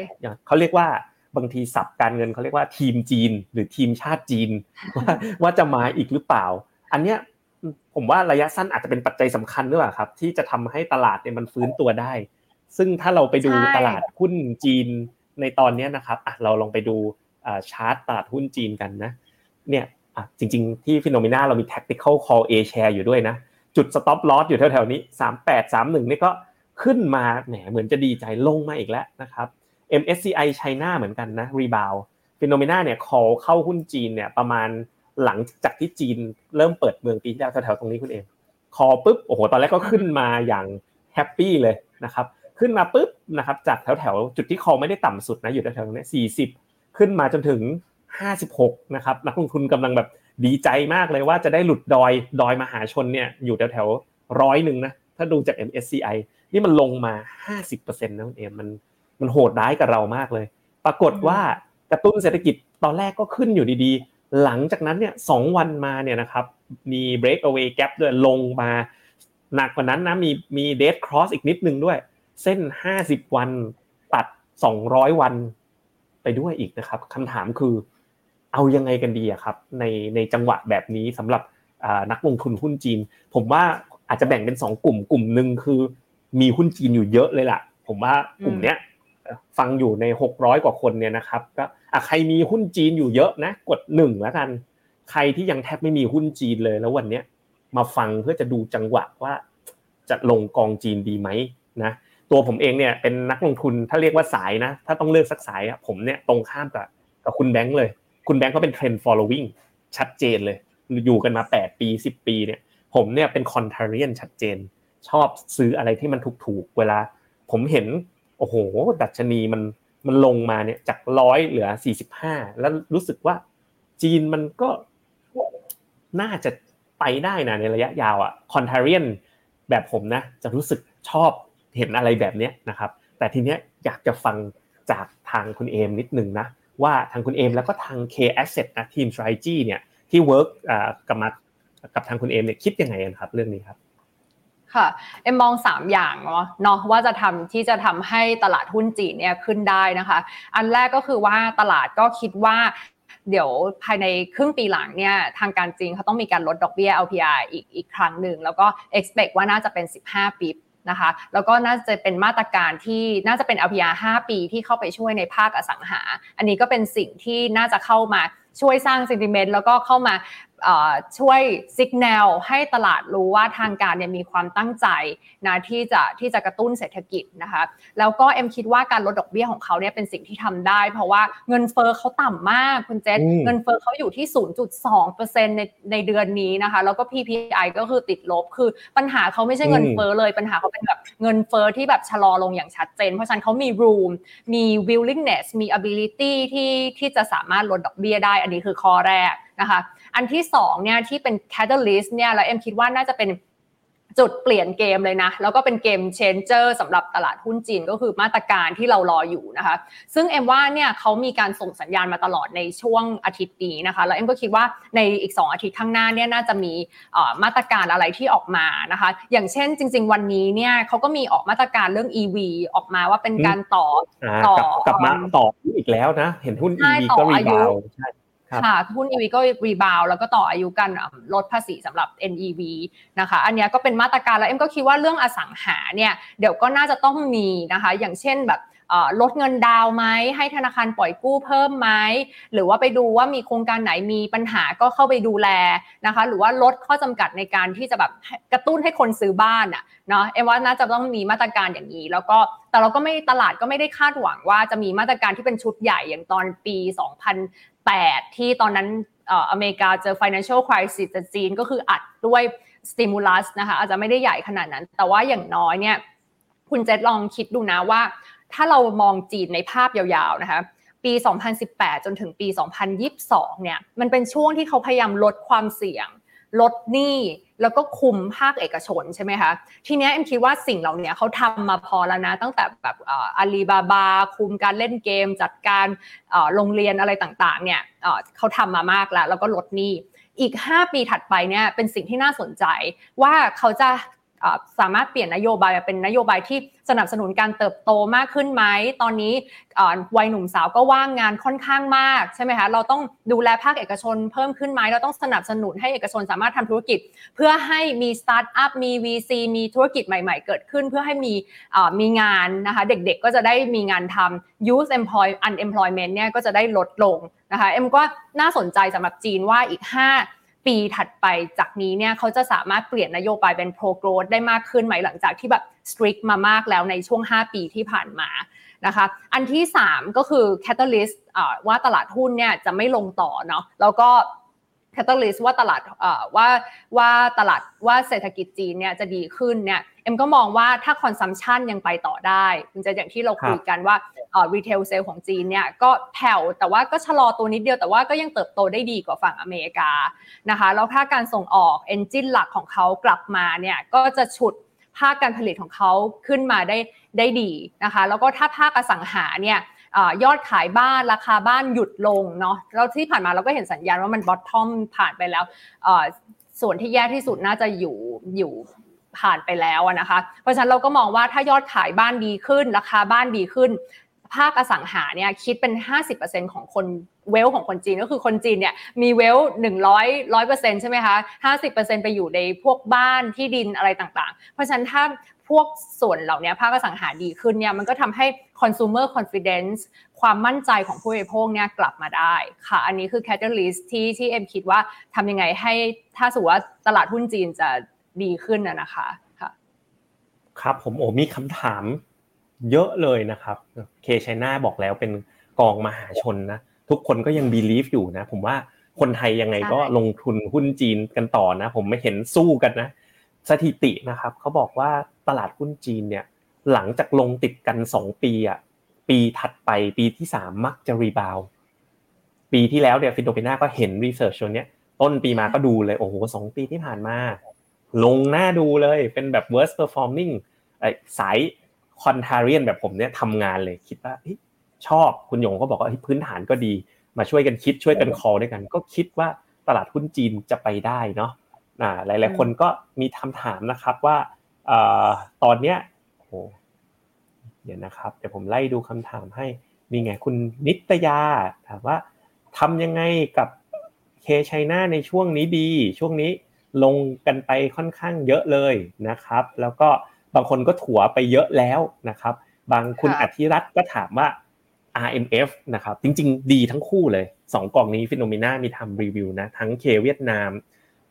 เขาเรียกว่า บางทีสับการเงินเขาเรียกว่าทีมจีน หรือทีมชาติจีนว่าว่าจะมาอีกหรือเปล่า อันเนี้ยผมว่าระยะสั้นอาจจะเป็นปัจจัยสำคัญหรือเปล่าครับ ที่จะทำให้ตลาดเนี่ยมันฟื้นตัวได้ ซึ่งถ้าเราไปดูตลาดหุ้นจีนในตอนนี้นะครับอะเราลองไปดูชาร์ตตลาดหุ้นจีนกันนะ เนี่ยอะจริง ๆ ที่ฟิโนเมนาเรามี tactical call A share อยู่ด้วยนะ จุด stop loss อยู่แถวๆนี้ 3831 นี่ก็ขึ้นมาแหมเหมือนจะดีใจลงมาอีกแล้วนะครับ MSCI China เหมือนกันนะ rebound Finnomena เนี่ย call เข้าหุ้นจีนเนี่ยประมาณหลังจากที่จีนเริ่มเปิดเมืองปีที่แล้วแถวๆตรงนี้คุณเอง call ปุ๊บโอ้โหตอนแรกก็ขึ้นมาอย่าง happy เลยนะครับขึ้นมาปุ๊บนะครับจากแถวๆจุดที่ call ไม่ได้ต่ำสุดนะอยู่แถวๆนี้สี่สิบขึ้นมาจนถึงห้าสิบหกนะครับนักลงทุนกำลังแบบดีใจมากเลยว่าจะได้หลุดดอยดอยมหาชนเนี่ยอยู่แถวๆร้อยหนึ่งนะถ้าดูจาก MSCI นี่มันลงมาห้าสิบเปอร์เซ็นต์นะคุณเอมมัน มันโหดร้ายกับเรามากเลย ปรากฏว่ากระตุ้นเศรษฐกิจตอนแรกก็ขึ้นอยู่ดีๆ หลังจากนั้นเนี่ยสองวันมาเนี่ยนะครับมี break away gap ด้วยลงมา หนักกว่านั้นนะมีมี dead cross อีกนิดนึงด้วย เส้น 50 วันตัด 200 วันไปด้วยอีกนะครับคำถามคือเอายังไงกันดีอะครับในในจังหวะแบบนี้สำหรับนักลงทุนหุ้นจีน ผมว่าอาจจะแบ่งเป็นสองกลุ่มกลุ่มหนึ่งคือ มีหุ้นจีนอยู่เยอะเลยล่ะ ผมว่ากลุ่มเนี้ย ฟังอยู่ใน 600 กว่าคนเนี่ยนะครับก็ใครมีหุ้นจีนอยู่เยอะนะกดหนึ่งแล้วกัน ใครที่ยังแทบไม่มีหุ้นจีนเลยแล้ววันเนี้ยมาฟังเพื่อจะดูจังหวะว่าจะลงกองจีนดีไหมนะตัวผมเองเนี่ยเป็นนักลงทุนถ้าเรียกว่าสายนะ ถ้าต้องเลือกสักสายอะผมเนี่ยตรงข้ามกับกับคุณแบงค์เลย คุณแบงค์ก็เป็นเทรนด์ following ชัดเจนเลย อยู่กันมา 8 ปี 10 ปีเนี่ยผมเนี่ยเป็น contrarian ชัดเจน ชอบซื้ออะไรที่มันถูกๆเวลา ผมเห็น โอ้โห ดัชนีมันมันลงมาเนี่ยจากร้อยเหลือ45แล้วรู้สึกว่าจีนมันก็น่าจะไปได้นะในระยะยาวอะ contrarian แบบผมนะ จะรู้สึกชอบเห็นอะไรแบบนี้นะครับ แต่ทีเนี้ยอยากจะฟังจากทางคุณเอมนิดนึงนะ ว่าทางคุณเอมแล้วก็ทาง K Asset นะทีม strategy เนี่ยที่ work กับมากับทางคุณเอมเนี่ยคิดยังไงกันครับ เรื่องนี้ครับ ค่ะเอ็มมอง 3 อย่างเนาะว่าจะทำที่จะทำให้ตลาดหุ้นจีนเนี่ยขึ้นได้นะคะ อันแรกก็คือว่าตลาดก็คิดว่าเดี๋ยวภายในครึ่งปีหลังเนี่ยทางการจีนเขาต้องมีการลดดอกเบี้ย LPR อีกอีกครั้งหนึ่ง แล้วก็ expect ว่าน่าจะเป็น 15 ปีนะคะแล้วก็น่าจะเป็นมาตรการที่น่าจะเป็น LPR 5 ปีที่เข้าไปช่วยในภาคอสังหา อันนี้ก็เป็นสิ่งที่น่าจะเข้ามาช่วยสร้างซินติเมนต์แล้วก็เข้ามาช่วยสัญญาณให้ตลาดรู้ว่าทางการเนี่ยมีความตั้งใจนะที่จะที่จะกระตุ้นเศรษฐกิจนะคะแล้วก็เอ็มคิดว่าการลดดอกเบี้ยของเขาเนี่ยเป็นสิ่งที่ทำได้ เพราะว่าเงินเฟอ้อเขาต่ำมากคุณเจษเงินเฟอ้อเขาอยู่ที่ 0.2%ในในเดือนนี้นะคะแล้วก็ PPI ก็คือติดลบคือปัญหาเขาไม่ใช่เงินเฟอ้อเลยปัญหาเขาเป็นแบบเงินเฟอ้อที่แบบชะลอลงอย่างชัดเจน เพราะฉะนั้นเขามี room มี willingness มี ability ที่ที่จะสามารถลดดอกเบี้ยได้ อันนี้คือข้อแรก นะคะอันที่สองเนี่ยที่เป็น catalyst เนี่ยแล้วเอ็มคิดว่าน่าจะเป็นจุดเปลี่ยนเกมเลยนะ แล้วก็เป็นเกมเชนเจอร์สำหรับตลาดหุ้นจีนก็คือมาตรการที่เรารออยู่นะคะ ซึ่งเอ็มว่าเนี่ยเขามีการส่งสัญญาณมาตลอดในช่วงอาทิตย์นี้นะคะ แล้วเอ็มก็คิดว่าในอีก 2 อาทิตย์ข้างหน้าเนี่ยน่าจะมีมาตรการอะไรที่ออกมานะคะ อย่างเช่นจริง ๆ วันนี้เนี่ยเขาก็มีออกมาตรการเรื่อง EV ออกมาว่าเป็นการต่อต่อกลับมาต่ออีกแล้วนะ เห็นหุ้น EV ก็ rebound ใช่ ค่ะหุ้น EV ก็ rebound แล้วก็ต่ออายุกันลดภาษีสำหรับ NEV นะคะอันนี้ก็เป็นมาตรการแล้วเอ็มก็คิดว่าเรื่องอสังหาเนี่ยเดี๋ยวก็น่าจะต้องมีนะคะอย่างเช่นแบบลดเงินดาวไหมให้ธนาคารปล่อยกู้เพิ่มไหมหรือว่าไปดูว่ามีโครงการไหนมีปัญหาก็เข้าไปดูแลนะคะ หรือว่าลดข้อจำกัดในการที่จะแบบกระตุ้นให้คนซื้อบ้านอะเนาะเอ็มว่าน่าจะต้องมีมาตรการอย่างนี้ แล้วก็แต่เราก็ไม่ตลาดก็ไม่ได้คาดหวังว่าจะมีมาตรการที่เป็นชุดใหญ่อย่างตอนปี 8 ที่ตอนนั้นอเมริกาเจอ financial crisis จีนก็คืออัดด้วย stimulus นะคะอาจจะไม่ได้ใหญ่ขนาดนั้น แต่ว่าอย่างน้อยเนี่ยคุณเจษลองคิดดูนะว่า ถ้าเรามองจีนในภาพยาวๆนะคะปี 2018 จนถึงปี 2022 เนี่ย มันเป็นช่วงที่เขาพยายามลดความเสี่ยง ลดหนี้ แล้วก็คุมภาคเอกชนใช่ไหมคะ ทีนี้เอ็มคิดว่าสิ่งเหล่านี้เขาทำมาพอแล้วนะ ตั้งแต่แบบอาลีบาบา คุมการเล่นเกม จัดการโรงเรียนอะไรต่างๆ เนี่ยเขาทำมามากแล้ว แล้วก็ลดหนี้อีก 5 ปีถัดไปเนี่ยเป็นสิ่งที่น่าสนใจว่าเขาจะ สามารถเปลี่ยนนโยบายเป็นนโยบายที่สนับสนุนการเติบโตมากขึ้นไหม ตอนนี้วัยหนุ่มสาวก็ว่างงานค่อนข้างมากใช่ไหมคะเราต้องดูแลภาคเอกชนเพิ่มขึ้นไหมเราต้องสนับสนุนให้เอกชนสามารถทำธุรกิจ เพื่อให้มีสตาร์ทอัพมี VC มีธุรกิจใหม่ ๆ เกิดขึ้น เพื่อให้มีมีงานนะคะเด็กๆก็จะได้มีงานทำ youth employ unemployment เนี่ยก็จะได้ลดลงนะคะเอ็มก็น่าสนใจสำหรับจีนว่าอีก 5 ปีถัดไปจากนี้เนี่ยเขาจะสามารถเปลี่ยนนโยบายเป็น pro growth ได้มากขึ้นไหมหลังจากที่แบบ strict มามากแล้วในช่วง 5 ปีที่ผ่านมานะคะอันที่ 3 ก็คือ catalyst ว่าตลาดหุ้นเนี่ยจะไม่ลงต่อเนาะแล้วก็ catalyst ว่าตลาดว่าว่าตลาดว่าเศรษฐกิจจีนเนี่ยจะดีขึ้นเนี่ยเอ็มก็มองว่าถ้า consumption ยังไปต่อได้คุณเจษอย่างที่เราคุยกันว่า retail sales ของจีนเนี่ยก็แผ่วแต่ว่าก็ชะลอตัวนิดเดียวแต่ว่าก็ยังเติบโตได้ดีกว่าฝั่งอเมริกานะคะแล้วถ้าการส่งออก engine หลักของเขากลับมาเนี่ยก็จะฉุดภาคการผลิตของเขาขึ้นมาได้ได้ดีนะคะ แล้วก็ถ้าภาคอสังหาเนี่ยยอดขายบ้านราคาบ้านหยุดลงเนาะแล้วที่ผ่านมาเราก็เห็นสัญญาณว่ามัน bottom ผ่านไปแล้วส่วนที่แย่ที่สุดน่าจะอยู่อยู่ผ่านไปแล้วนะคะ เพราะฉะนั้นเราก็มองว่าถ้ายอดขายบ้านดีขึ้น ราคาบ้านดีขึ้น ภาคอสังหาเนี่ยคิดเป็น 50%ของคนเวลของคนจีนก็คือคนจีนเนี่ยมีเวล100 100%ใช่ไหมคะ50%ไปอยู่ในพวกบ้านที่ดินอะไรต่างๆ เพราะฉะนั้นถ้าพวกส่วนเหล่านี้ภาคอสังหาดีขึ้นเนี่ยมันก็ทำให้ consumer confidence ความมั่นใจของผู้บริโภคเนี่ยกลับมาได้ค่ะ อันนี้คือ catalyst ที่ที่เอ็มคิดว่าทำยังไงให้ถ้าสมมติว่าตลาดหุ้นจีนจะดีขึ้นนะคะค่ะ ครับผมโอ้มีคำถาม เยอะเลยนะครับเคชัยนาบอกแล้วเป็นกองมหาชนนะทุกคนก็ยังบีลีฟอยู่นะ ผมว่าคนไทยยังไงก็ลงทุนหุ้นจีนกันต่อนะ ผมไม่เห็นสู้กันนะ สถิตินะครับเขาบอกว่าตลาดหุ้นจีนเนี่ยหลังจากลงติดกันสองปีอะปีถัดไปปีที่สามมักจะรีบาวปีที่แล้วเนี่ยฟิโดเปนาก็เห็นรีเสิร์ชตัวเนี้ยต้นปีมาก็ดูเลยโอ้โหสองปีที่ผ่านมา ลงหน้าดูเลยเป็นแบบ worst performing สาย คอนทาเรียนแบบผมเนี่ยทำงานเลยคิดว่าชอบคุณหยงก็บอกว่าพื้นฐานก็ดี มาช่วยกันคิดช่วยกันคอด้วยกัน ก็คิดว่าตลาดหุ้นจีนจะไปได้เนาะหลาย ๆ คนก็มีคำถามนะครับว่าตอนเนี้ยโอ้เดี๋ยวนะครับ เดี๋ยวผมไล่ดูคำถามให้นี่ไงคุณนิตยาถามว่าทำยังไงกับเคชัยนาในช่วงนี้ดี ช่วงนี้ลงกันไปค่อนข้างเยอะเลยนะครับ แล้วก็ บางคนก็ถัวไปเยอะแล้วนะครับ บางคุณอธิรัตน์ก็ถามว่า RMF นะครับจริงๆ ดีทั้งคู่เลยสองกล่องนี้ฟิโนเมนามีทำรีวิวนะทั้งเคเวียดนาม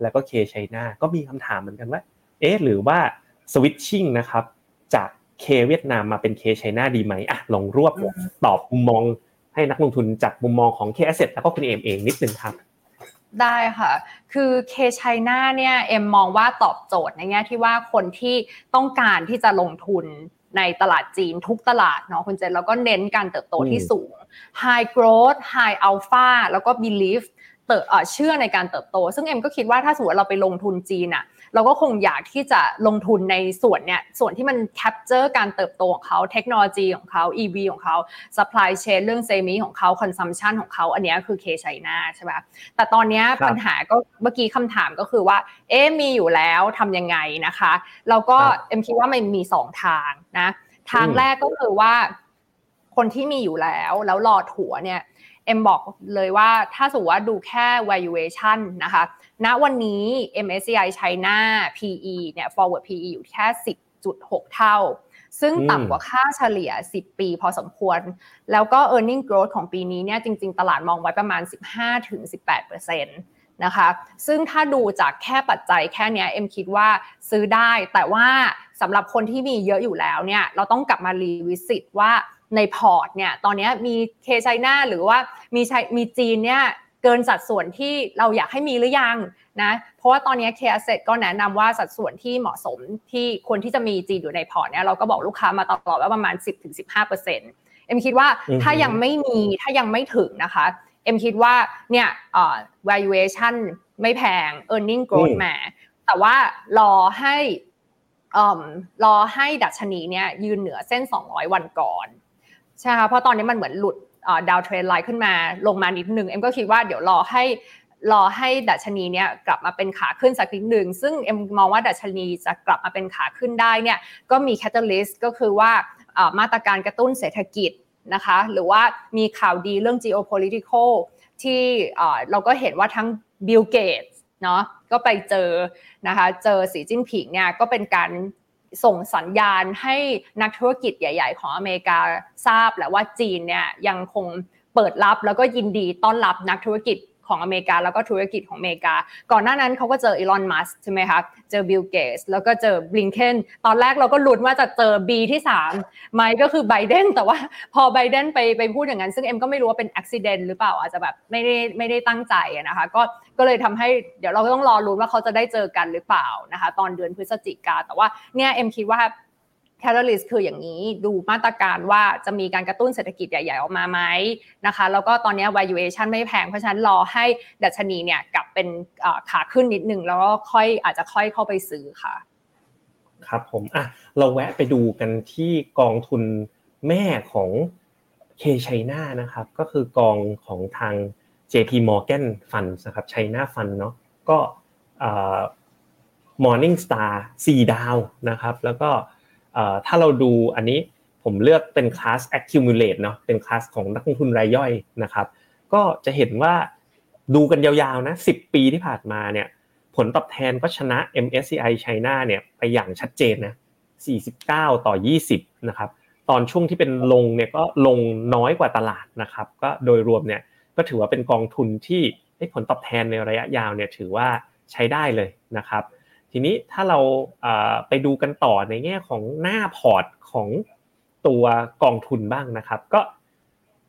แล้วก็เคชัยนาก็มีคำถามเหมือนกันว่าเอ๊ะหรือว่า switching นะครับจาก K-VIETNAM มาเป็น K-CHINA ดีไหมอะลองรวบตอบมุมมองให้นักลงทุนจากมุมมองของ KAsset แล้วก็คุณเอ็มเองนิดนึงครับ ได้ค่ะ คือ K-CHINA เนี่ยเอ็มมองว่าตอบโจทย์ในแง่ที่ว่าคนที่ต้องการที่จะลงทุนในตลาดจีนทุกตลาดเนาะคุณเจษแล้วก็เน้นการเติบโตที่สูง high growth high alpha แล้วก็ belief เติเชื่อในการเติบโต ซึ่งเอ็มก็คิดว่าถ้าสมมติเราไปลงทุนจีนอะเราก็คงอยากที่จะลงทุนในส่วนเนี่ยส่วนที่มัน capture การเติบโตของเขาเทคโนโลยีของเขา EV ของเขา supply chain เรื่อง semi ของเขา consumption ของเขา อันนี้คือ K-CHINA ใช่ไหมแต่ตอนนี้ปัญหาก็เมื่อกี้คำถามก็คือว่า เอ๊มีอยู่แล้วทำยังไงนะคะแล้วก็เอ็มคิดว่ามันมีสองทางนะทางแรกก็คือว่า คนที่มีอยู่แล้วแล้วรอถัวเนี่ย เอ็มบอกเลยว่าถ้าสมมติว่าดูแค่ valuation นะคะ ณ วันนี้ MSCI China PE เนี่ย forward PE อยู่แค่ 10.6 เท่า ซึ่งต่ำกว่าค่าเฉลี่ย 10 ปีพอสมควร แล้วก็ e a r n i n g growth ของปีนี้เนี่ยจริง ๆ ตลาดมองไว้ประมาณ 15-18%นะคะ ซึ่งถ้าดูจากแค่ปัจจัยแค่นี้เอ็มคิดว่าซื้อได้ แต่ว่าสำหรับคนที่มีเยอะอยู่แล้วเนี่ย เราต้องกลับมา revisit ว่า ในพอร์ตเนี่ยตอนนี้มี K-CHINA หรือว่ามีมีจีนเนี่ยเกินสัดส่วนที่เราอยากให้มีหรือยังนะเพราะว่าตอนนี้ KAsset ก็แนะนำว่าสัดส่วนที่เหมาะสมที่คนที่จะมีจีนอยู่ในพอร์ตเนี่ยเราก็บอกลูกค้ามาตลอดว่าประมาณ 10-15%เอ็มคิดว่าถ้ายังไม่มีถ้ายังไม่ถึงนะคะเอ็มคิดว่าเนี่ย valuation ไม่แพง earning growth มา แต่ว่ารอให้รอให้ดัชนีเนี่ยยืนเหนือเส้น 200 วันก่อน ใช่ค่ะเพราะตอนนี้มันเหมือนหลุด downtrend line ขึ้นมาลงมานิดนึงเอ็มก็คิดว่าเดี๋ยวรอให้รอให้ดัชนีเนี่ยกลับมาเป็นขาขึ้นสักนิดหนึ่งซึ่งเอ็มมองว่าดัชนีจะกลับมาเป็นขาขึ้นได้เนี่ยก็มี catalyst ก็คือว่ามาตรการกระตุ้นเศรษฐกิจนะคะหรือว่ามีข่าวดีเรื่อง geopolitical ที่เราก็เห็นว่าทั้ง Bill Gates เนาะก็ไปเจอนะคะเจอสีจิ้นผิงเนี่ยก็เป็นการ ส่งสัญญาณให้นักธุรกิจใหญ่ ๆ ของอเมริกาทราบแหละว่าจีนเนี่ยยังคงเปิดรับแล้วก็ยินดีต้อนรับนักธุรกิจ ของอเมริกา แล้วก็ธุรกิจของอเมริกา ก่อนหน้านั้นเขาก็เจอ Elon Musk ใช่ไหมคะเจอ Bill Gates แล้วก็เจอ Blinken ตอนแรกเราก็ลุ้นว่าจะเจอ Biden ที่3ไหมก็คือไบเดนแต่ว่าพอไบเดนไปไปพูดอย่างนั้น ซึ่งเอ็มก็ไม่รู้ว่าเป็นอุบิเหตุหรือเปล่าอาจจะแบบไม่ได้ไม่ได้ตั้งใจนะคะก็ก็เลยทำให้เดี๋ยวเราก็ต้องรอรุ้นว่าเขาจะได้เจอกันหรือเปล่านะคะตอนเดือนพฤศจิกาแต่ว่าเนี่ยเอ็มคิดว่า catalyst คืออย่างนี้ดูมาตรการว่าจะมีการกระตุ้นเศรษฐกิจใหญ่ๆ ออกมาไหมนะคะแล้วก็ตอนนี้ valuation ไม่แพง เพราะฉะนั้นรอให้ดัชนีเนี่ยกลับเป็นขาขึ้นนิดหนึ่งแล้วก็ค่อยอาจจะค่อยเข้าไปซื้อค่ะ ครับผมอะเราแวะไปดูกันที่กองทุนแม่ของเคชัยนานะครับ ก็คือกองของทาง JP Morgan Fund นะครับชัยนาฟันเนาะก็ Morning Star 4 ดาวนะครับ แล้วก็ ถ้าเราดูอันนี้ผมเลือกเป็นคลาส accumulate เนาะเป็นคลาสของนักลงทุนรายย่อยนะครับ ก็จะเห็นว่าดูกันยาวๆนะ10 ปีที่ผ่านมาเนี่ยผลตอบแทนก็ชนะ MSCI China เนี่ยไปอย่างชัดเจนนะ49 ต่อ 20นะครับตอนช่วงที่เป็นลงเนี่ยก็ลงน้อยกว่าตลาดนะครับ ก็โดยรวมเนี่ยก็ถือว่าเป็นกองทุนที่ผลตอบแทนในระยะยาวเนี่ยถือว่าใช้ได้เลยนะครับ ทีนี้ถ้าเราไปดูกันต่อในแง่ของหน้าพอร์ตของตัวกองทุนบ้างนะครับ ก็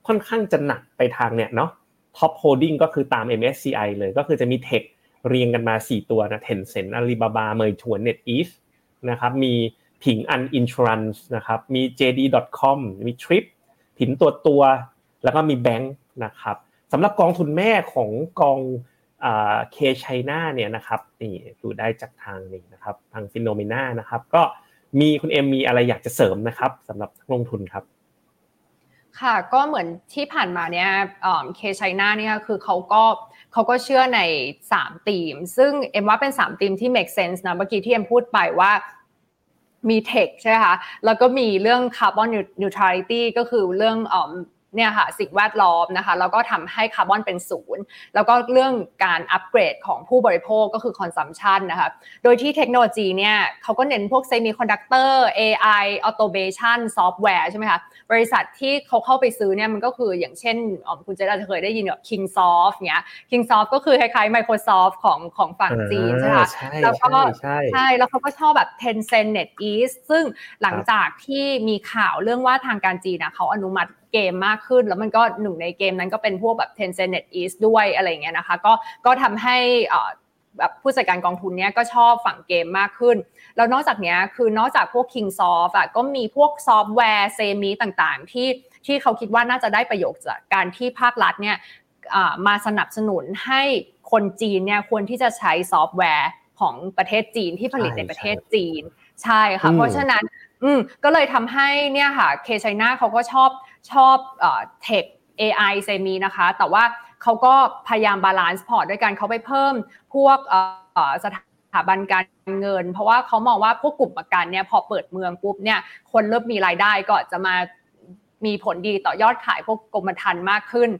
ค่อนข้างจะหนักไปทางเนี่ยเนาะtop holding ก็คือตาม MSCI เลยก็คือจะมี tech เรียงกันมา 4 ตัวนะ Tencent Alibaba Meituan NetEase นะครับมี Ping An Insurance นะครับมี JD.com มีทริปผินตัวตัว แล้วก็มีแบงค์นะครับสำหรับกองทุนแม่ของกอง K-CHINA เนี่ยนะครับนี่ดูได้จากทางนี้นะครับทาง Finnomena นะครับ ก็มีคุณเอ็มมีอะไรอยากจะเสริมนะครับสำหรับลงทุนครับ ค่ะก็เหมือนที่ผ่านมาเนี่ย K-CHINA เนี่ยคือเขาก็เขาก็เชื่อใน 3 ธีม ซึ่งเอ็มว่าเป็น 3 ธีมที่ make sense นะเมื่อกี้ที่เอ็มพูดไปว่ามี tech ใช่ไหมคะ แล้วก็มีเรื่อง carbon neutrality ก็คือเรื่อง เนี่ยค่ะสิ่งแวดล้อมนะคะแล้วก็ทำให้คาร์บอนเป็นศูนย์แล้วก็เรื่องการอัปเกรดของผู้บริโภคก็คือ consumption นะคะโดยที่เทคโนโลยีเนี่ยเขาก็เน้นพวก semiconductor AI automation ซอฟต์แวร์ใช่ไหมคะบริษัทที่เขาเข้าไปซื้อเนี่ยมันก็คืออย่างเช่นคุณเจอาจจะเคยได้ยินแบบ Kingsoft เนี้ย Kingsoft ก็คือคล้ายๆ Microsoft ของของฝั่งจีนใช่ไหมคะแล้วก็ใช่แล้วเขาก็ชอบแบบ Tencent NetEase ซึ่งหลังจากที่มีข่าวเรื่องว่าทางการจีนนะเขาอนุมัติ เกมมากขึ้น แล้วมันก็หนึ่งในเกมนั้นก็เป็นพวกแบบ Tencent NetEase ด้วยอะไรเงี้ยนะคะก็ก็ทำให้แบบผู้จัดการกองทุนเนี้ยก็ชอบฝั่งเกมมากขึ้น แล้วนอกจากนี้คือนอกจากพวก Kingsoft อะก็มีพวกซอฟต์แวร์ semi ต่างๆ ที่ที่เขาคิดว่าน่าจะได้ประโยชน์จากการที่ภาครัฐเนี่ยมาสนับสนุนให้คนจีนเนี่ยควรที่จะใช้ซอฟต์แวร์ของประเทศจีนที่ผลิตในประเทศจีน ใช่ค่ะ เพราะฉะนั้นอืมก็เลยทำให้เนี่ยค่ะ K-CHINA เขาก็ชอบ ชอบเทค AI เซมีนะคะ แต่ว่าเขาก็พยายาม balance พอร์ตด้วยกันเขาไปเพิ่มพวกสถาบันการเงิน เพราะว่าเขามองว่าพวกกลุ่มประกันเนี่ยพอเปิดเมืองปุ๊บเนี่ยคนเริ่มมีรายได้ก็จะมามีผลดีต่อยอดขายพวกกรมธรรม์มากขึ้น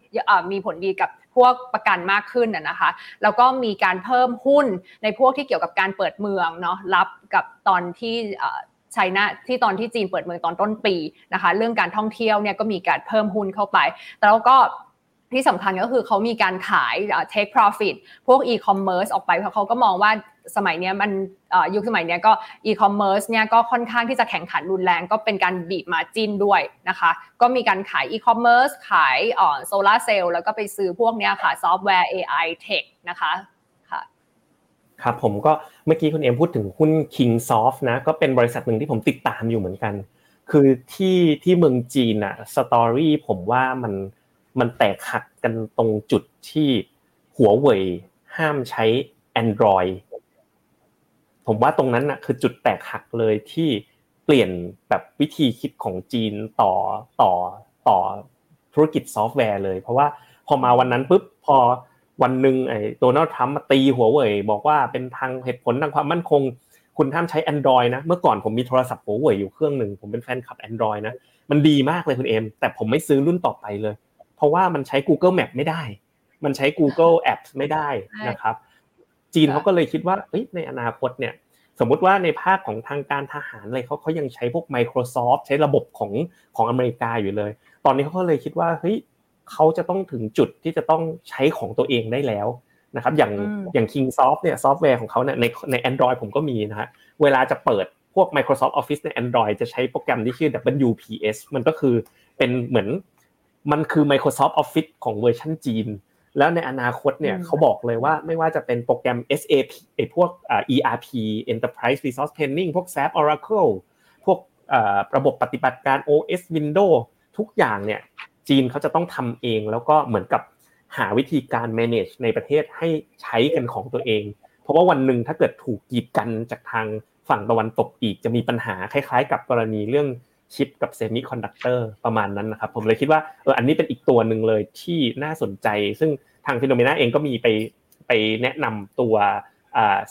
มีผลดีกับพวกประกันมากขึ้นนะคะ แล้วก็มีการเพิ่มหุ้นในพวกที่เกี่ยวกับการเปิดเมืองเนาะรับกับตอนที่ ไชน่าที่ตอนที่จีนเปิดเมืองตอนต้นปีนะคะ เรื่องการท่องเที่ยวเนี่ยก็มีการเพิ่มหุ้นเข้าไปแล้วก็ที่สำคัญก็คือเขามีการขาย take profit พวก e-commerce ออกไปเพราะเขาก็มองว่าสมัยนี้มันยุคสมัยนี้ก็ e-commerce เนี่ยก็ค่อนข้างที่จะแข่งขันรุนแรงก็เป็นการบีบมาจิ้นด้วยนะคะ ก็มีการขาย e-commerce ขายโซลาร์เซลล์แล้วก็ไปซื้อพวกเนี้ยค่ะซอฟต์แวร์ AI tech นะคะ ครับผมก็เมื่อกี้คุณเอ็มพูดถึงหุ้น Kingsoft นะก็เป็นบริษัทหนึ่งที่ผมติดตามอยู่เหมือนกัน คือที่ที่เมืองจีนอะ story ผมว่ามันมันแตกหักกันตรงจุดที่หัวเว่ยห้ามใช้ Android ผมว่าตรงนั้นอะคือจุดแตกหักเลยที่เปลี่ยนแบบวิธีคิดของจีนต่อต่อต่อธุรกิจซอฟต์แวร์เลย เพราะว่าพอมาวันนั้นปุ๊บพอ วันหนึ่งไอ้ Donald Trump มาตีหัวเว่ยบอกว่าเป็นทางเหตุผลทางความมั่นคง คุณห้ามใช้ Android นะ เมื่อก่อนผมมีโทรศัพท์หัวเว่ยอยู่เครื่องหนึ่งผมเป็นแฟนคลับ Android นะ มันดีมากเลยคุณเอ็มแต่ผมไม่ซื้อรุ่นต่อไปเลย เพราะว่ามันใช้ Google Map ไม่ได้ มันใช้ Google Apps ไม่ได้นะครับ จีนเขาก็เลยคิดว่าในอนาคตเนี่ยสมมุติว่าในภาคของทางการทหารอะไรเขาเขายังใช้พวก Microsoft ใช้ระบบของของอเมริกาอยู่เลย ตอนนี้เขาก็เลยคิดว่าเฮ้ย เขาจะต้องถึงจุดที่จะต้องใช้ของตัวเองได้แล้วนะครับอย่างอย่าง Kingsoft เนี่ยซอฟต์แวร์ของเขาเนี่ยในใน Android ผมก็มีนะฮะเวลาจะเปิดพวก Microsoft Office ใน Android จะใช้โปรแกรมที่ชื่อ WPS มันก็คือเป็นเหมือนมันคือ Microsoft Office ของเวอร์ชันจีน แล้วในอนาคตเนี่ยเขาบอกเลยว่าไม่ว่าจะเป็นโปรแกรม SAP ไอพวก ERP Enterprise Resource Planning พวก SAP Oracle พวกระบบปฏิบัติการ OS Windows ทุกอย่างเนี่ย จีนเขาจะต้องทำเอง แล้วก็เหมือนกับหาวิธีการ manage ในประเทศให้ใช้กันของตัวเอง เพราะว่าวันหนึ่งถ้าเกิดถูกกีดกันจากทางฝั่งตะวันตกอีกจะมีปัญหาคล้ายๆ กับกรณีเรื่องชิปกับ semiconductor ประมาณนั้นนะครับ ผมเลยคิดว่าเอออันนี้เป็นอีกตัวหนึ่งเลยที่น่าสนใจ ซึ่งทาง Finnomena เองก็มีไปไปแนะนำตัว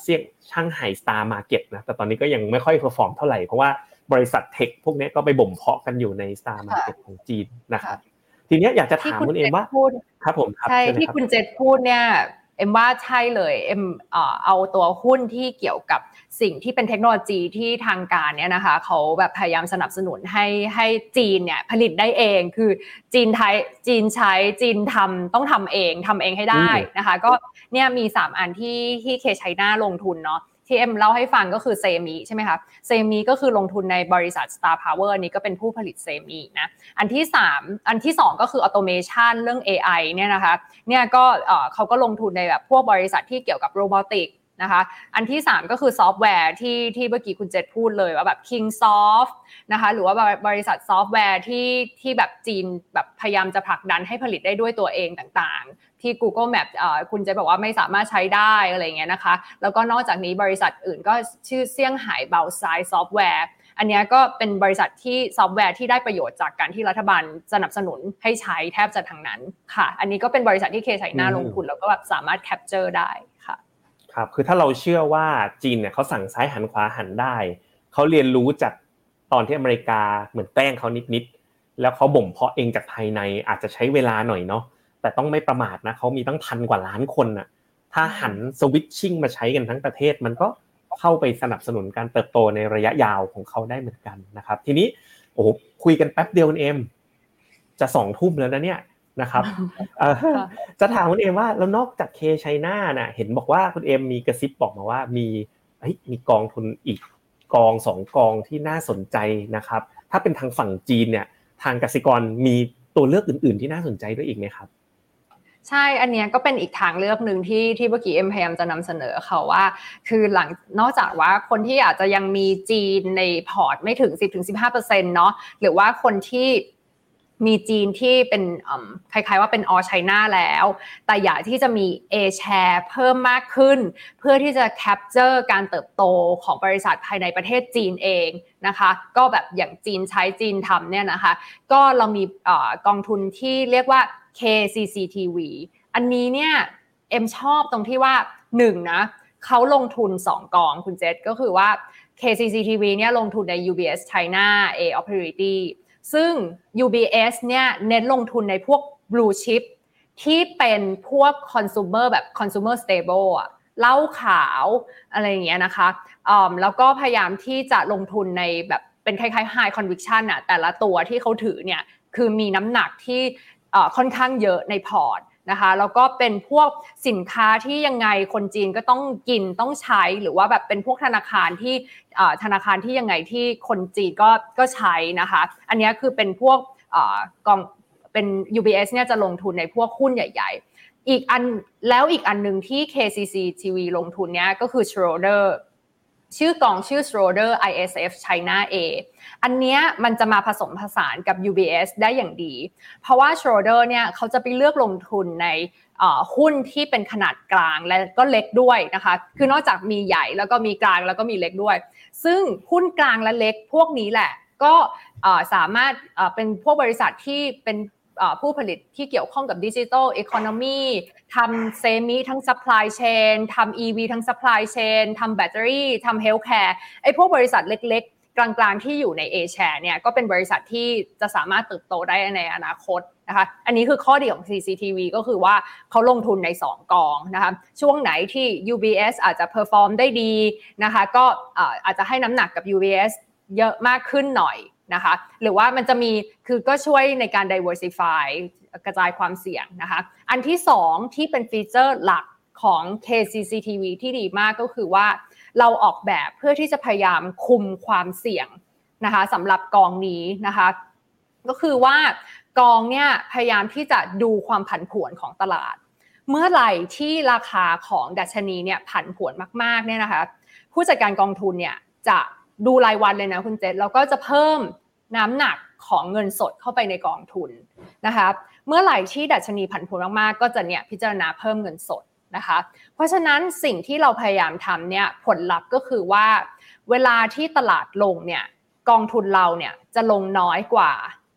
เซี่ยงไฮ้ STAR Market นะแต่ตอนนี้ก็ยังไม่ค่อย perform เท่าไหร่เพราะว่าบริษัท tech พวกนี้ก็ไปบ่มเพาะกันอยู่ใน STAR Market ของจีนนะครับ ทีนี้อยากจะถามคุณเอ็มว่าครับผมใช่ที่คุณเจษพูดเนี่ยเอ็มว่าใช่เลยเอ็มเอาตัวหุ้นที่เกี่ยวกับสิ่งที่เป็นเทคโนโลยีที่ทางการเนี่ยนะคะเขาแบบพยายามสนับสนุนให้ให้จีนเนี่ยผลิตได้เองคือจีนไทยจีนใช้จีนทำต้องทำเองทำเองให้ได้นะคะ ก็เนี่ยมี 3 อันที่ที่ K-CHINA ลงทุนเนาะ ที่เอ็มเล่าให้ฟังก็คือ semi ใช่ไหมคะ semi ก็คือลงทุนในบริษัท Star Power นี้ก็เป็นผู้ผลิต semi นะอันที่ 3 อันที่ 2 ก็คือ automation เรื่อง AI เนี่ยนะคะเนี่ยก็เขาก็ลงทุนในแบบพวกบริษัทที่เกี่ยวกับ robotic นะคะอันที่ 3 ก็คือซอฟต์แวร์ที่ที่เมื่อกี้คุณเจษพูดเลยว่าแบบ Kingsoft นะคะหรือว่าบริษัทซอฟต์แวร์ที่ที่แบบจีนแบบพยายามจะผลักดันให้ผลิตได้ด้วยตัวเองต่าง ที่ Google Map คุณเจษบอกว่าไม่สามารถใช้ได้อะไรเงี้ยนะคะ แล้วก็นอกจากนี้บริษัทอื่นก็ชื่อเซี่ยงไฮ้เบลไซซอฟต์แวร์อันนี้ก็เป็นบริษัทที่ซอฟต์แวร์ที่ได้ประโยชน์จากการที่รัฐบาลสนับสนุนให้ใช้แทบจะทั้งนั้นค่ะ อันนี้ก็เป็นบริษัทที่ K-CHINA ลงทุนแล้วก็แบบสามารถ capture ได้ค่ะครับคือถ้าเราเชื่อว่าจีนเนี่ยเขาสั่งซ้ายหันขวาหันได้เขาเรียนรู้จากตอนที่อเมริกาเหมือนแบนเขานิดๆแล้วเขาบ่มเพาะเองจากภายในอาจจะใช้เวลาหน่อยเนาะ แต่ต้องไม่ประมาทนะเขามีตั้งพันกว่าล้านคนน่ะ ถ้าหันสวิตชิ่งมาใช้กันทั้งประเทศ มันก็เข้าไปสนับสนุนการเติบโตในระยะยาวของเขาได้เหมือนกันนะครับ ทีนี้โอ้คุยกันแป๊บเดียวคุณเอ็มจะสองทุ่มแล้วนะเนี่ยนะครับจะถามคุณเอ็มว่าแล้วนอกจากเคชัยนาน่ะ เห็นบอกว่าคุณเอ็มมีกระซิบบอกมาว่ามีมีกองทุนอีกกองสองกองที่น่าสนใจนะครับ ถ้าเป็นทางฝั่งจีนเนี่ย ทางกสิกรมีตัวเลือกอื่น ๆ ที่น่าสนใจด้วยอีกไหมครับ ใช่ อันนี้ก็เป็นอีกทางเลือกหนึ่งที่ที่เมื่อกี้เอ็มพยายามจะนำเสนอเขาว่า คือหลังนอกจากว่าคนที่อาจจะยังมีจีนในพอร์ตไม่ถึง 10-15%เนาะหรือว่าคนที่มีจีนที่เป็นคล้ายๆว่าเป็นออไชน่าแล้ว แต่อยากที่จะมี A share เพิ่มมากขึ้น เพื่อที่จะแคปเจอร์การเติบโตของบริษัทภายในประเทศจีนเองนะคะ ก็แบบอย่างจีนใช้จีนทำเนี่ยนะคะ ก็เรามีกองทุนที่เรียกว่า KCCTV อันนี้เนี่ยเอ็มชอบตรงที่ว่า1นนะเขาลงทุน 2 กองคุณเจษก็คือว่า KCCTV เนี่ยลงทุนใน UBS China A Opportunity ซึ่ง UBS เนี่ยเน้นลงทุนในพวก blue chip ที่เป็นพวก consumer แบบ consumer stable อะเล่าขาวอะไรอย่างเงี้ยนะคะแล้วก็พยายามที่จะลงทุนในแบบเป็นคล้ายๆ high conviction อะแต่ละตัวที่เขาถือเนี่ยคือมีน้ำหนักที่ ค่อนข้างเยอะในพอร์ตนะคะแล้วก็เป็นพวกสินค้าที่ยังไงคนจีนก็ต้องกินต้องใช้หรือว่าแบบเป็นพวกธนาคารที่ธนาคารที่ยังไงที่คนจีนก็ก็ใช้นะคะ อันนี้คือเป็นพวกกองเป็น UBS เนี่ยจะลงทุนในพวกหุ้นใหญ่ ๆ อีกอันแล้วอีกอันหนึ่งที่ KCC TV ลงทุนเนี้ยก็คือ Schroder ชื่อกองชื่อ Schroder ISF China A อันนี้มันจะมาผสมผสานกับ UBS ได้อย่างดี เพราะว่า Schroder เนี่ยเขาจะไปเลือกลงทุนในหุ้นที่เป็นขนาดกลางและก็เล็กด้วยนะคะ คือนอกจากมีใหญ่แล้วก็มีกลางแล้วก็มีเล็กด้วย ซึ่งหุ้นกลางและเล็กพวกนี้แหละ ก็สามารถเป็นพวกบริษัทที่เป็น ผู้ผลิตที่เกี่ยวข้องกับ digital economy ทำ semi ทั้งซัพพลายเชนทำ EV ทั้ง supply chain ทำแบตเตอรี่ทำ healthcare ไอ้พวกบริษัทเล็กๆกลางๆที่อยู่ใน A share เนี่ยก็เป็นบริษัทที่จะสามารถเติบโตได้ในอนาคตนะคะอันนี้คือข้อดีของ CCTV ก็คือว่าเขาลงทุนใน 2 กองนะคะช่วงไหนที่ UBS อาจจะ perform ได้ดีนะคะก็อาจจะให้น้ำหนักกับ UBS เยอะมากขึ้นหน่อย นะคะ หรือว่ามันจะมีคือก็ช่วยในการ diversify กระจายความเสี่ยงนะคะ อันที่สองที่เป็น feature หลักของ KCCTV ที่ดีมากก็คือว่าเราออกแบบเพื่อที่จะพยายามคุมความเสี่ยงนะคะสำหรับกองนี้นะคะ ก็คือว่ากองเนี่ยพยายามที่จะดูความผันผวนของตลาด เมื่อไหร่ที่ราคาของดัชนีเนี่ยผันผวนมากๆเนี่ยนะคะ ผู้จัดการกองทุนเนี่ยจะดูรายวันเลยนะคุณเจษแล้วก็จะเพิ่ม น้ำหนักของเงินสดเข้าไปในกองทุนนะคะเมื่อไหร่ที่ดัชนีผันผวนมากๆ ก็จะเนี่ยพิจารณาเพิ่มเงินสดนะคะ เพราะฉะนั้นสิ่งที่เราพยายามทำเนี่ยผลลัพธ์ก็คือว่า เวลาที่ตลาดลงเนี่ยกองทุนเราเนี่ยจะลงน้อยกว่า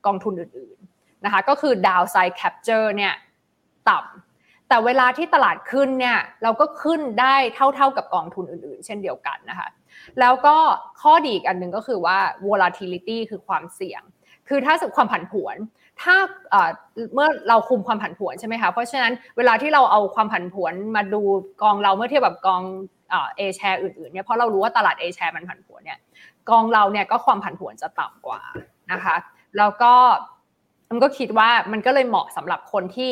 กองทุนอื่นๆนะคะก็คือ downside capture เนี่ยต่ำแต่เวลาที่ตลาดขึ้นเนี่ยเราก็ขึ้นได้เท่าๆกับกองทุนอื่นๆ เช่นเดียวกันนะคะ แล้วก็ข้อดีอีกอันหนึ่งก็คือว่า volatility คือความเสี่ยง คือถ้าสึกความผันผวน ถ้าเมื่อเราคุมความผันผวนใช่ไหมคะ เพราะฉะนั้นเวลาที่เราเอาความผันผวนมาดูกองเราเมื่อเทียบกับกองA share อื่นๆเนี่ยเพราะเรารู้ว่าตลาด A share มันผันผวนเนี่ยกองเราเนี่ยก็ความผันผวนจะต่ำกว่านะคะ แล้วก็มันก็คิดว่ามันก็เลยเหมาะสำหรับคนที่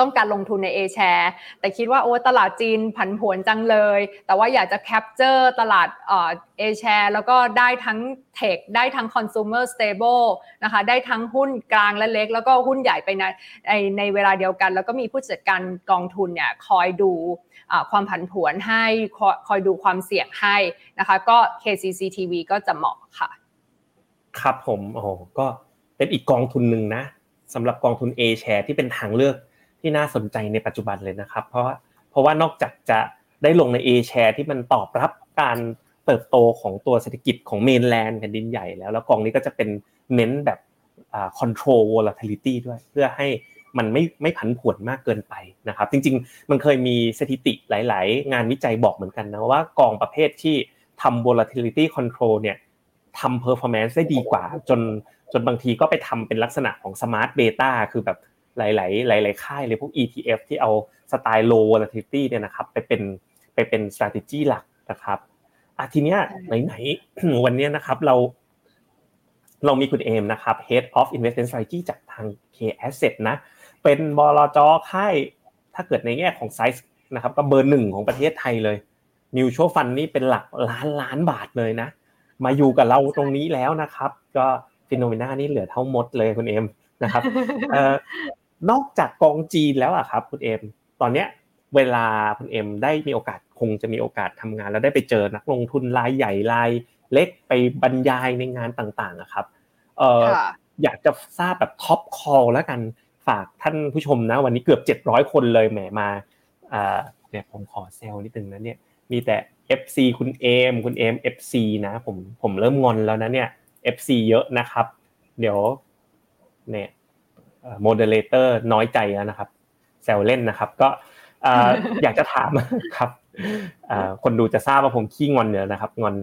ต้องการลงทุนใน A share แต่คิดว่าโอ้ตลาดจีนผันผวนจังเลย แต่ว่าอยากจะแคปเจอร์ตลาดเอ share แล้วก็ได้ทั้ง tech ได้ทั้ง consumer stable นะคะได้ทั้งหุ้นกลางและเล็ก แล้วก็หุ้นใหญ่ไปในในในเวลาเดียวกัน แล้วก็มีผู้จัดการกองทุนเนี่ยคอยดูความผันผวนให้คอยดูความเสี่ยงให้นะคะก็ KCCTV ก็จะเหมาะค่ะ ครับผมโอ้ก็เป็นอีกกองทุนหนึ่งนะสำหรับกองทุน A share ที่เป็นทางเลือก ที่น่าสนใจในปัจจุบันเลยนะครับ เพราะว่าเพราะว่านอกจากจะได้ลงใน A share ที่มันตอบรับการเติบโตของตัวเศรษฐกิจของเมนแลนด์แผ่นดินใหญ่แล้ว แล้วกองนี้ก็จะเป็นเน้นแบบอ่า control volatility ด้วย เพื่อให้มันไม่ไม่ผันผวนมากเกินไปนะครับ จริง ๆ มันเคยมีสถิติหลาย ๆ งานวิจัยบอกเหมือนกันนะว่ากองประเภทที่ทำ volatility control เนี่ยทำ performance ได้ดีกว่า จนจนบางทีก็ไปทำเป็นลักษณะของ smart beta คือแบบ หลายๆหลายๆค่ายเลยพวก ETF ที่เอาสไตล์ low volatility เนี่ยนะครับไปเป็นไปเป็น strategy หลักนะครับอะทีเนี้ยไหนๆวันนี้นะครับเราเรามีคุณเอ็มนะครับ Head of Investment Strategy จากทาง K Asset นะ เป็นบลจค่ายถ้าเกิดในแง่ของไซส์นะครับก็เบอร์หนึ่งของประเทศไทยเลย Mutual Fund นี่เป็นหลักล้านล้านบาทเลยนะ มาอยู่กับเราตรงนี้แล้วนะครับ ก็ฟิโนมีนานี่เหลือเท่ามดเลยคุณเอ็มนะครับ นอกจากกองจีนแล้วอะครับคุณเอ็มตอนเนี้ยเวลาคุณเอ็มได้มีโอกาสคงจะมีโอกาสทำงาน แล้วได้ไปเจอนักลงทุนรายใหญ่รายเล็กไปบรรยายในงานต่างๆอะครับเอออยากจะทราบแบบ top call แล้วกันฝากท่านผู้ชมนะ วันนี้เกือบ 700 คนเลยแหมมาอ่าเนี่ยผมขอเซลนิดนึงนะเนี่ยมีแต่ FC คุณเอ็มคุณเอ็ม FC นะผมผมเริ่มงอนแล้วนะเนี่ย FC เยอะนะครับ เดี๋ยวเนี่ย Moderator น้อยใจแล้วนะครับแซวเล่นนะครับ ก็อยากจะถามครับคนดูจะทราบว่าผมขี้งอนเนี่ยนะครับงอน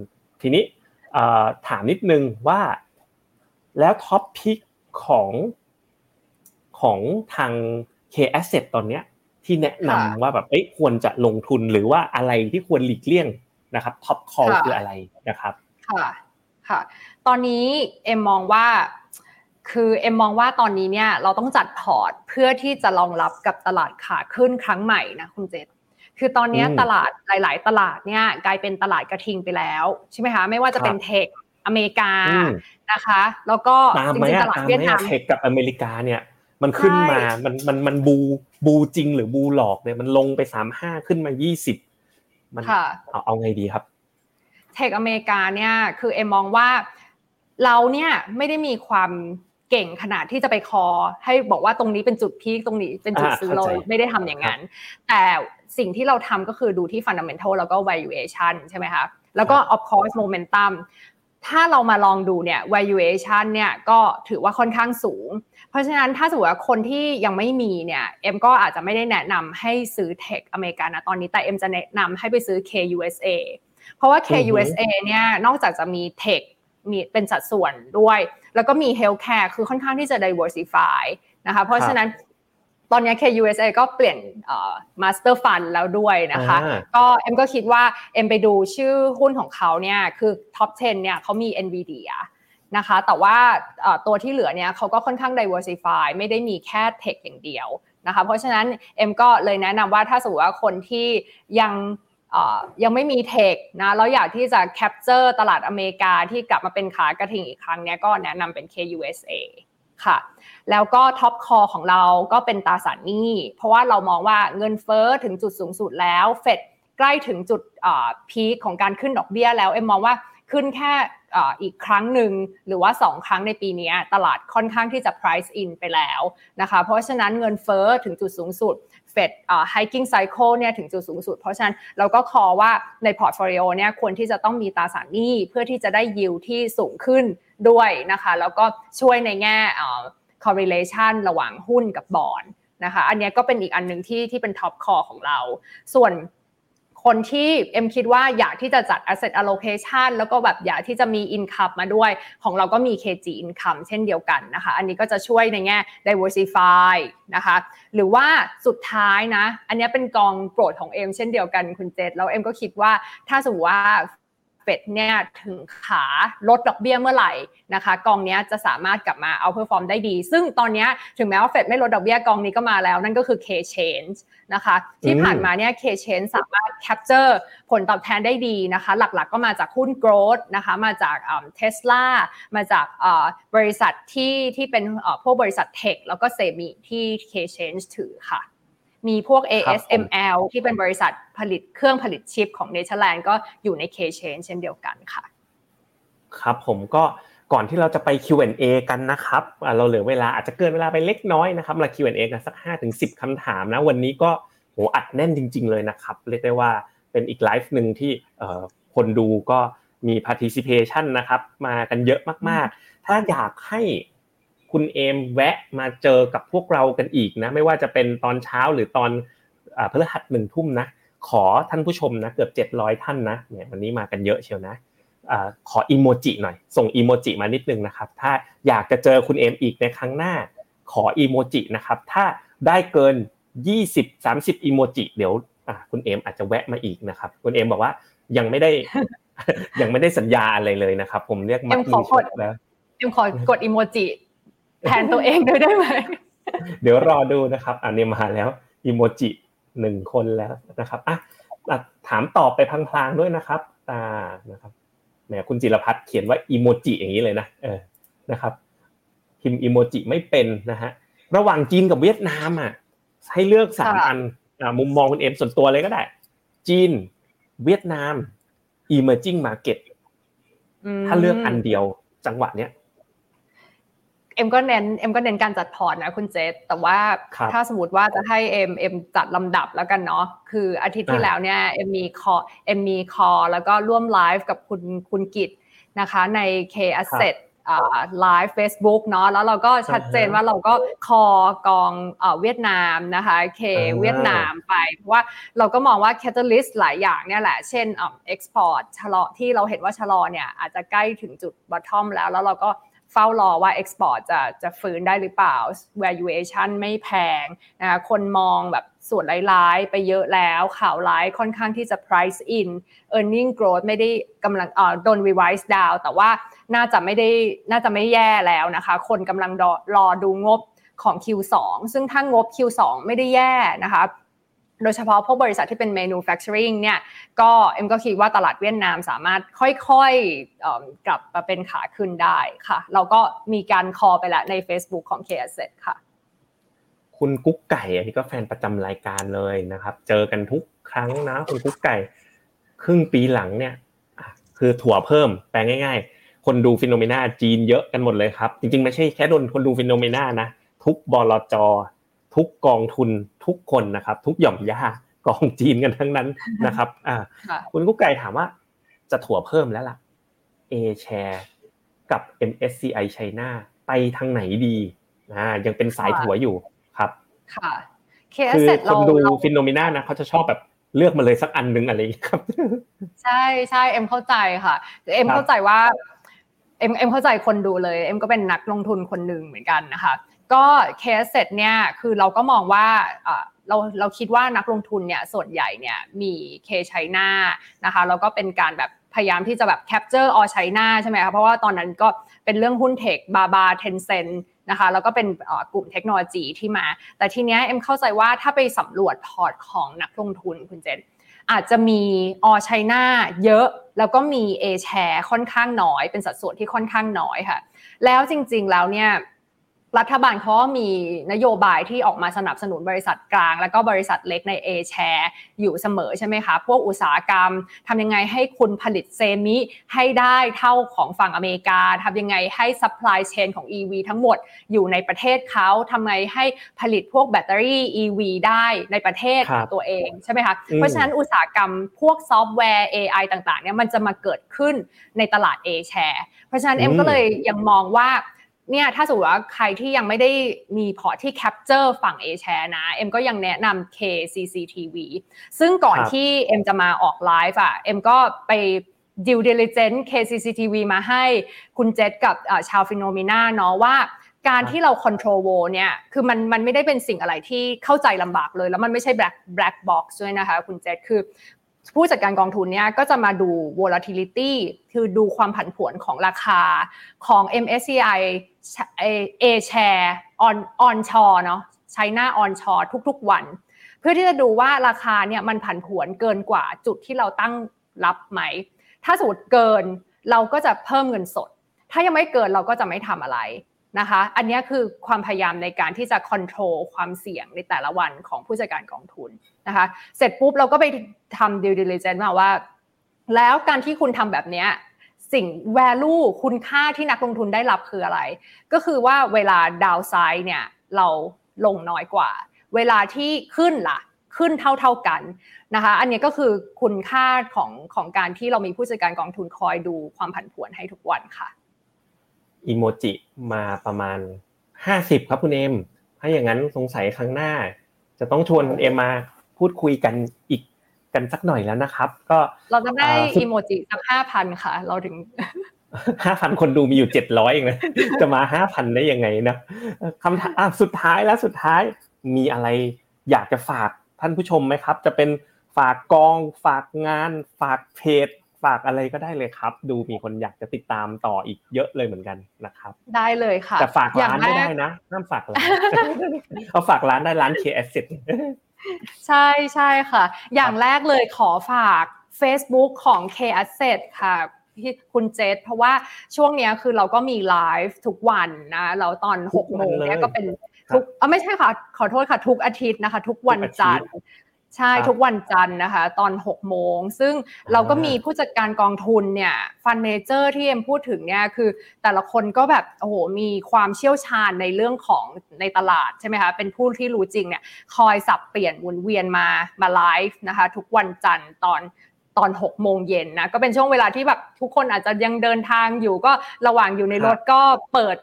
ทีนี้ถามนิดนึงว่าแล้ว top pick ของของทาง K Asset ตอนเนี้ยที่แนะนำว่าแบบเอ้ควรจะลงทุนหรือว่าอะไรที่ควรหลีกเลี่ยงนะครับ top call คืออะไรนะครับ ค่ะค่ะ ตอนนี้เอ็มมองว่า คือเอ็มมองว่าตอนนี้เนี่ยเราต้องจัดพอร์ตเพื่อที่จะรองรับกับตลาดขาขึ้นครั้งใหม่นะคุณเจษคือตอนนี้ตลาดหลาย ๆ ตลาดเนี่ยกลายเป็นตลาดกระทิงไปแล้วใช่ไหมคะไม่ว่าจะเป็น tech อเมริกานะคะ แล้วก็จริงๆตลาดเวียดนาม techกับอเมริกาเนี่ยมันขึ้นมา มัน มัน มันบู บูจริงหรือบูหลอกเนี่ย มันลงไปสามห้าขึ้นมายี่สิบมันเอาเอาไงดีครับ tech อเมริกาเนี่ย คือเอ็มมองว่าเราเนี่ยไม่ได้มีความ เก่งขนาดที่จะไป call ให้บอกว่าตรงนี้เป็นจุด peak ตรงนี้เป็นจุดซื้อเราไม่ได้ทำอย่างนั้น แต่สิ่งที่เราทำก็คือดูที่ fundamental แล้วก็ valuation ใช่ไหมคะแล้วก็ of course momentum ถ้าเรามาลองดูเนี่ย valuation เนี่ยก็ถือว่าค่อนข้างสูง เพราะฉะนั้นถ้าสมมติว่าคนที่ยังไม่มีเนี่ยเอ็มก็อาจจะไม่ได้แนะนำให้ซื้อ tech อเมริกันนะตอนนี้แต่เอ็มจะแนะนำให้ไปซื้อ KUSA เพราะว่า KUSA เนี่ยนอกจากจะมี tech มีเป็นสัดส่วนด้วย แล้วก็มี healthcare คือค่อนข้างที่จะ diversify นะคะเพราะฉะนั้นตอนนี้ KUSA ก็เปลี่ยน master fund แล้วด้วยนะคะ ก็เอ็มก็คิดว่าเอ็มไปดูชื่อหุ้นของเขาเนี่ยคือ top 10 เนี่ยเขามี NVIDIA นะคะ แต่ว่าตัวที่เหลือเนี่ยเขาก็ค่อนข้าง diversify ไม่ได้มีแค่ tech อย่างเดียวนะคะ เพราะฉะนั้นเอ็มก็เลยแนะนำว่าถ้าสมมติว่าคนที่ยัง ยังไม่มี tech นะแล้วอยากที่จะ capture ตลาดอเมริกาที่กลับมาเป็นขากระทิงอีกครั้งเนี้ยก็แนะนำเป็น KUSA ค่ะ แล้วก็ top call ของเราก็เป็นตราสารหนี้เพราะว่าเรามองว่าเงินเฟ้อถึงจุดสูงสุดแล้ว Fed ใกล้ถึงจุด peak ของการขึ้นดอกเบี้ยแล้วเอ็มมองว่าขึ้นแค่อีกครั้งหนึ่งหรือว่า 2 ครั้งในปีนี้ตลาดค่อนข้างที่จะ price in ไปแล้วนะคะ เพราะฉะนั้นเงินเฟ้อถึงจุดสูงสุด Fed hiking cycle เนี่ยถึงจุดสูงสุด เพราะฉะนั้นเราก็ call ว่าใน portfolio เนี่ยควรที่จะต้องมีตราสารหนี้เพื่อที่จะได้ยิวที่สูงขึ้นด้วยนะคะแล้วก็ช่วยในแง่ correlation ระหว่างหุ้นกับบอลนะคะอันนี้ก็เป็นอีกอันหนึ่งที่ที่เป็น top call ของเรา ส่วน คนที่เอ็มคิดว่าอยากที่จะจัด asset allocation แล้วก็แบบอยากที่จะมี income มาด้วย ของเราก็มี KG income เช่นเดียวกันนะคะ อันนี้ก็จะช่วยในแง่ diversify นะคะ หรือว่าสุดท้ายนะ อันนี้เป็นกองโปรดของเอ็มเช่นเดียวกันคุณเจษแล้วเอ็มก็คิดว่าถ้าสมมติว่า เฟดเนี่ยถึงขาลดดอกเบี้ยเมื่อไหร่นะคะ กองนี้จะสามารถกลับมา outperform ได้ดี ซึ่งตอนนี้ถึงแม้ว่าเฟดไม่ลดดอกเบี้ยกองนี้ก็มาแล้ว นั่นก็คือ K-CHANGE นะคะ ที่ผ่านมาเนี่ย K-CHANGE สามารถ capture ผลตอบแทนได้ดีนะคะ หลักๆก็มาจากหุ้น growth นะคะ มาจากเทสลามาจากบริษัทที่ที่เป็นพวกบริษัทเทคแล้วก็เซมิที่ K change ถือค่ะ มีพวก ASML ที่เป็นบริษัทผลิตเครื่องผลิตชิปของเนเธอร์แลนด์ก็อยู่ใน K-Chain เช่นเดียวกันค่ะ ครับผมก็ก่อนที่เราจะไป Q&A กันนะครับ เราเหลือเวลาอาจจะเกินเวลาไปเล็กน้อยนะครับเรา Q&A กันสัก5ถึง10คำถามนะวันนี้ก็โหอัดแน่นจริง ๆ เลยนะครับ เรียกได้ว่าเป็นอีกไลฟ์หนึ่งที่คนดูก็มี participation นะครับ มากันเยอะมากๆ ถ้าอยากให้ คุณเอมแวะมาเจอกับพวกเรากันอีกนะ ไม่ว่าจะเป็นตอนเช้าหรือตอนพฤหัสหนึ่งทุ่มนะ ขอท่านผู้ชมนะเกือบเจ็ดร้อยท่านนะเนี่ยวันนี้มากันเยอะเชียวนะขออีโมจิหน่อย ส่งอีโมจิมานิดนึงนะครับ ถ้าอยากจะเจอคุณเอมอีกในครั้งหน้า ขออีโมจินะครับ ถ้าได้เกิน 20 30อีโมจิเดี๋ยวคุณเอมอาจจะแวะมาอีกนะครับ คุณเอมบอกว่ายังไม่ได้ยังไม่ได้สัญญาอะไรเลยนะครับ ผมเรียกมัดมือชกแล้วเอ็มขอกดอีโมจิ แทนตัวเองด้วยได้ไหม เดี๋ยวรอดูนะครับ อันนี้มาแล้วอีโมจิหนึ่งคนแล้วนะครับอะถามตอบไปพลางๆด้วยนะครับตานะครับแหมคุณจิรพัฒน์เขียนว่าอีโมจิอย่างนี้เลยนะเออนะครับพิมพ์อีโมจิไม่เป็นนะฮะระหว่างจีนกับเวียดนามอะให้เลือกสามอันมุมมองคุณเอ็มส่วนตัวเลยก็ได้ จีน เวียดนาม emerging market ถ้าเลือกอันเดียวจังหวะเนี้ย เอ็มก็เน้นเอ็มก็เน้นการจัดพอร์ตนะคุณเจษแต่ว่าถ้าสมมติว่าจะให้เอ็มเอ็มจัดลำดับแล้วกันเนาะคืออาทิตย์ที่แล้วเนี่ยเอ็มมีคอเอ็มมีคอแล้วก็ร่วมไลฟ์กับคุณคุณกิตนะคะใน K Asset ไลฟ์เฟซบุ๊กเนาะแล้วเราก็ชัดเจนว่าเราก็คอกองเวียดนามนะคะเคเวียดนามไป เพราะว่าเราก็มองว่า catalyst หลายอย่างเนี่ยแหละ เช่น export ชะลอที่เราเห็นว่าชะลอเนี่ยอาจจะใกล้ถึงจุด bottom แล้ว แล้วเราก็ เฝ้ารอว่า Export จะจะฟื้นได้หรือเปล่า valuation ไม่แพงนะคะคนมองแบบส่วนร้ายๆ ไปเยอะแล้วข่าวร้ายค่อนข้างที่จะ price in earning growth ไม่ได้กำลังเอ่อโดน revise down แต่ว่าน่าจะไม่ได้น่าจะไม่แย่แล้วนะคะ คนกำลังรอรอดูงบของ Q2 ซึ่งถ้างบ Q2 ไม่ได้แย่นะคะ โดยเฉพาะพวกบริษัทที่เป็น manufacturing เนี่ยก็เอ็มก็คิดว่าตลาดเวียดนามสามารถค่อยๆกลับมาเป็นขาขึ้นได้ค่ะ เราก็มีการคอไปแล้วใน Facebook ของ k s ค่ะ คุณกุ๊กไก่อันนี้ก็แฟนประจำรายการเลยนะครับ เจอกันทุกครั้งนะคุณกุ๊กไก่ ครึ่งปีหลังเนี่ยคือถัวเพิ่มแปลง่ายๆ คนดู Finnomena จีนเยอะกันหมดเลยครับ จริงๆ ไม่ใช่แค่โดนคนดู Finnomena นะทุกบลจ ทุกกองทุนทุกคนนะครับ ทุกหย่อมหญ้ากองจีนกันทั้งนั้นนะครับ อ่า คุณกุ๊กไก่ถามว่า จะถัวเพิ่มแล้วล่ะ A share กับ MSCI China ไปทางไหนดีอ่ายังเป็นสายถัวอยู่ครับ ค่ะคือคนดู Finnomena นะเขาจะชอบแบบเลือกมาเลยสักอันหนึ่งอะไรครับ ใช่ใช่เอ็มเข้าใจค่ะเอ็มเข้าใจว่าเอ็มเอ็มเข้าใจคนดูเลยเอ็มก็เป็นนักลงทุนคนหนึ่งเหมือนกันนะคะ ก็ K Asset เนี่ยคือเราก็มองว่าเราเราคิดว่านักลงทุนเนี่ยส่วนใหญ่เนี่ยมี K-CHINA นะคะแล้วก็เป็นการแบบพยายามที่จะแบบ capture all China ใช่ไหมคะเพราะว่าตอนนั้นก็เป็นเรื่องหุ้น tech บาบา Tencent นะคะแล้วก็เป็นกลุ่มเทคโนโลยีที่มา แต่ทีเนี้ยเอ็มเข้าใจว่าถ้าไปสำรวจพอร์ตของนักลงทุนคุณเจษอาจจะมี all China เยอะ แล้วก็มี A share ค่อนข้างน้อย เป็นสัดส่วนที่ค่อนข้างน้อยค่ะ แล้วจริงๆแล้วเนี่ย รัฐบาลเขามีนโยบายที่ออกมาสนับสนุนบริษัทกลาง แล้วก็บริษัทเล็กใน A share อยู่เสมอใช่ไหมคะ พวกอุตสาหกรรมทำยังไงให้คุณผลิต semi ให้ได้เท่าของฝั่งอเมริกาทำยังไงให้ supply chain ของ EV ทั้งหมดอยู่ในประเทศเขาทำไงให้ผลิตพวกแบตเตอรี่ EV ได้ในประเทศของตัวเองใช่ไหมคะ เพราะฉะนั้นอุตสาหกรรมพวกซอฟต์แวร์ AI ต่างๆเนี่ยมันจะมาเกิดขึ้นในตลาด A share เพราะฉะนั้นเอ็มก็เลยยังมองว่า เนี่ยถ้าสมมติว่าใครที่ยังไม่ได้มีพอร์ตที่ capture ฝั่ง A share นะ เอ็มก็ยังแนะนำ KCCTV ซึ่งก่อนที่เอ็มจะมาออกไลฟ์อะเอ็มก็ไป due diligence KCCTV มาให้คุณเจษกับชาว Finnomena เนาะว่าการที่เรา control vol เนี่ย คือมันมันไม่ได้เป็นสิ่งอะไรที่เข้าใจลำบากเลย แล้วมันไม่ใช่ black black box ด้วยนะคะ คุณเจษคือ ผู้จัดการกองทุนเนี่ยก็จะมาดู volatility คือดูความผันผวนของราคาของ MSCI A share on on shore เนาะใช้หน้า on shore ทุกๆวัน เพื่อที่จะดูว่าราคาเนี่ยมันผันผวนเกินกว่าจุดที่เราตั้งรับไหม ถ้าสูตรเกินเราก็จะเพิ่มเงินสด ถ้ายังไม่เกินเราก็จะไม่ทำอะไรนะคะ อันนี้คือความพยายามในการที่จะควบคุมความเสี่ยงในแต่ละวันของผู้จัดการกองทุน นะคะ เสร็จปุ๊บเราก็ไปทำ due diligence มาว่า แล้วการที่คุณทำแบบนี้สิ่ง value คุณค่าที่นักลงทุนได้รับคืออะไร ก็คือว่าเวลาดาวไซด์เนี่ยเราลงน้อยกว่า เวลาที่ขึ้นล่ะขึ้นเท่าเท่ากันนะคะอันนี้ก็คือคุณค่าของของการที่เรามีผู้จัดการกองทุนคอยดูความผันผวนให้ทุกวันค่ะอีโมจิมาประมาณห้าสิบครับคุณเอ็มถ้าอย่างนั้นสงสัยครั้งหน้า จะต้องชวนเอ็มมา พูดคุยกันอีกกันสักหน่อยแล้วนะครับ ก็เราจะได้อีโมจิสักห้าพันค่ะ เราถึงห้าพันคนดูมีอยู่เจ็ดร้อยเองนะจะมาห้าพันได้ยังไงนะคำถามสุดท้ายแล้วสุดท้ายมีอะไรอยากจะฝากท่านผู้ชมไหมครับ จะเป็นฝากกอง ฝากงาน ฝากเพจฝากอะไรก็ได้เลยครับ ดูมีคนอยากจะติดตามต่ออีกเยอะเลยเหมือนกันนะครับ ได้เลยค่ะแต่ฝากร้านไม่ได้นะห้ามฝากร้านเขาฝากร้านได้ร้าน K Asset ใช่ใช่ค่ะ อย่างแรกเลยขอฝาก Facebook ของ K Asset ค่ะที่คุณเจษเพราะว่าช่วงนี้คือเราก็มีไลฟ์ทุกวันนะเราตอน6โมงเนี้ยก็เป็นทุกเออไม่ใช่ค่ะ ขอโทษค่ะ ทุกอาทิตย์นะคะ ทุกวันจันทร์ ใช่ทุกวันจันทร์นะคะ ตอน 6 โมง ซึ่งเราก็มีผู้จัดการกองทุนเนี่ย fund manager ที่เอ็มพูดถึงเนี่ยคือแต่ละคนก็แบบโอ้โหมีความเชี่ยวชาญในเรื่องของในตลาดใช่ไหมคะเป็นผู้ที่รู้จริงเนี่ยคอยสับเปลี่ยนวนเวียนมามาไลฟ์นะคะ ทุกวันจันทร์ตอนตอน6โมงเย็นนะก็เป็นช่วงเวลาที่แบบทุกคนอาจจะยังเดินทางอยู่ก็ระหว่างอยู่ในรถก็เปิด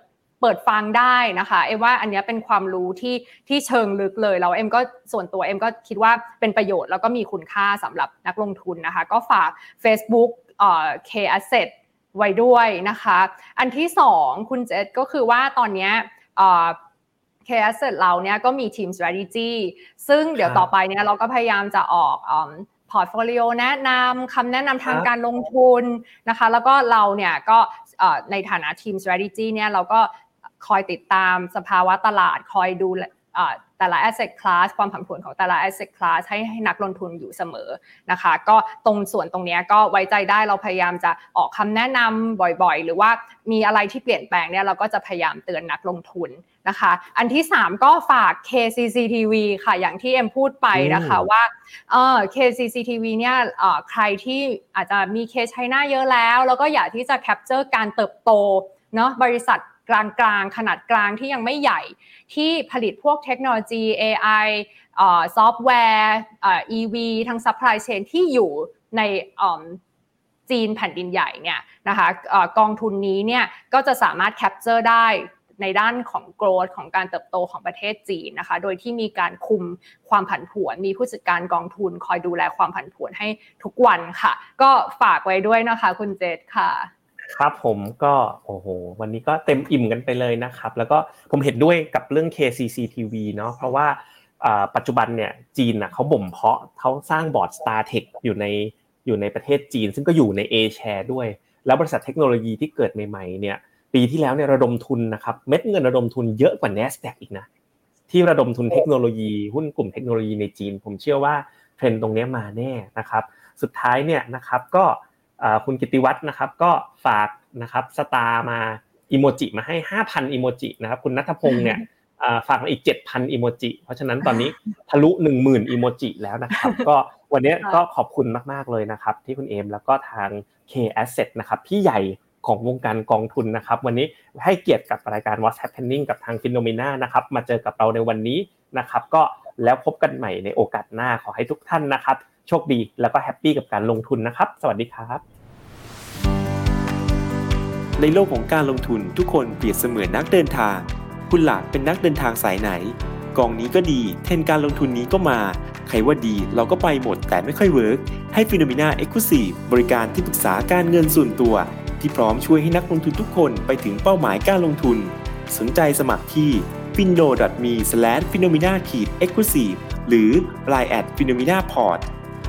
เปิดฟังได้นะคะเอ็มว่าอันนี้เป็นความรู้ที่ที่เชิงลึกเลยแล้วเอ็มก็ส่วนตัวเอ็มก็คิดว่าเป็นประโยชน์แล้วก็มีคุณค่าสำหรับนักลงทุนนะคะ ก็ฝาก Facebook เอ่อ K Asset ไว้ด้วยนะคะ อันที่สองคุณเจษก็คือว่าตอนนี้เอ่อ K Asset เราเนี่ยก็มีทีม strategy ซึ่งเดี๋ยวต่อไปเนี่ยเราก็พยายามจะออก portfolio แนะนำคำแนะนำทางการลงทุนนะคะ แล้วก็เราเนี่ยก็ในฐานะทีม strategy เนี่ยเราก็ คอยติดตามสภาวะตลาดคอยดูแต่ละ asset class ความผันผวนของแต่ละ asset class ให้ให้นักลงทุนอยู่เสมอนะคะ ก็ตรงส่วนตรงนี้ก็ไว้ใจได้เราพยายามจะออกคำแนะนำบ่อยๆ หรือว่ามีอะไรที่เปลี่ยนแปลงเนี่ยเราก็จะพยายามเตือนนักลงทุนนะคะ อันที่ 3 ก็ฝาก KCCTV ค่ะอย่างที่เอ็มพูดไปนะคะว่าเออ KCCTV เนี่ยใครที่อาจจะมี K-CHINA เยอะแล้ว แล้วก็อยากที่จะ capture การเติบโตเนาะบริษัท กลางๆ ขนาดกลางที่ยังไม่ใหญ่ที่ผลิตพวกเทคโนโลยี AI ซอฟต์แวร์ EV ทั้ง supply chain ที่อยู่ในจีนแผ่นดินใหญ่เนี่ยนะคะกองทุนนี้เนี่ยก็จะสามารถ capture ได้ในด้านของ growth ของการเติบโตของประเทศจีนนะคะ โดยที่มีการคุมความผันผวน มีผู้จัดการกองทุนคอยดูแลความผันผวนให้ทุกวันค่ะ ก็ฝากไว้ด้วยนะคะคุณเจษค่ะ ครับผมก็โอ้โหวันนี้ก็เต็มอิ่มกันไปเลยนะครับ แล้วก็ผมเห็นด้วยกับเรื่อง KCCTV เนาะเพราะว่าปัจจุบันเนี่ยจีนอะเขาบ่มเพาะเขาสร้างบอร์ด Star Tech อยู่ในอยู่ในประเทศจีน ซึ่งก็อยู่ใน A share ด้วย แล้วบริษัทเทคโนโลยีที่เกิดใหม่ๆเนี่ยปีที่แล้วเนี่ยระดมทุนนะครับเม็ดเงินระดมทุนเยอะกว่า NASDAQ อีกนะที่ระดมทุนเทคโนโลยีหุ้นกลุ่มเทคโนโลยีในจีน ผมเชื่อว่าเทรนด์ตรงนี้มาแน่นะครับสุดท้ายเนี่ยนะครับก็ คุณกิติวัฒน์นะครับก็ฝากนะครับ star มาอีโมจิมาให้ 5,000อีโมจินะครับคุณนัทพงศ์เนี่ยฝากมาอีก 7,000อีโมจิเพราะฉะนั้นตอนนี้ทะลุ 10,000อีโมจิแล้วนะครับ ก็วันนี้ก็ขอบคุณมากๆเลยนะครับ ที่คุณเอมแล้วก็ทาง K Asset นะครับพี่ใหญ่ของวงการกองทุนนะครับ วันนี้ให้เกียรติกับรายการ What's Happening กับทาง FINNOMENA นะครับมาเจอกับเราในวันนี้นะครับ ก็แล้วพบกันใหม่ในโอกาสหน้าขอให้ทุกท่านนะครับ โชคดีแล้วก็ happy กับการลงทุนนะครับ สวัสดีครับ ในโลกของการลงทุนทุกคนเปรียบเสมือนนักเดินทาง คุณล่ะเป็นนักเดินทางสายไหน กองนี้ก็ดี เทรนด์การลงทุนนี้ก็มา ใครว่าดีเราก็ไปหมดแต่ไม่ค่อยเวิร์กให้ FINNOMENA Exclusive บริการที่ปรึกษาการเงินส่วนตัว ที่พร้อมช่วยให้นักลงทุนทุกคนไปถึงเป้าหมายการลงทุน สนใจสมัครที่ f i n o m e f i n o m e n a e x c l u s i v e หรือ line at f i n o m e n a p o r t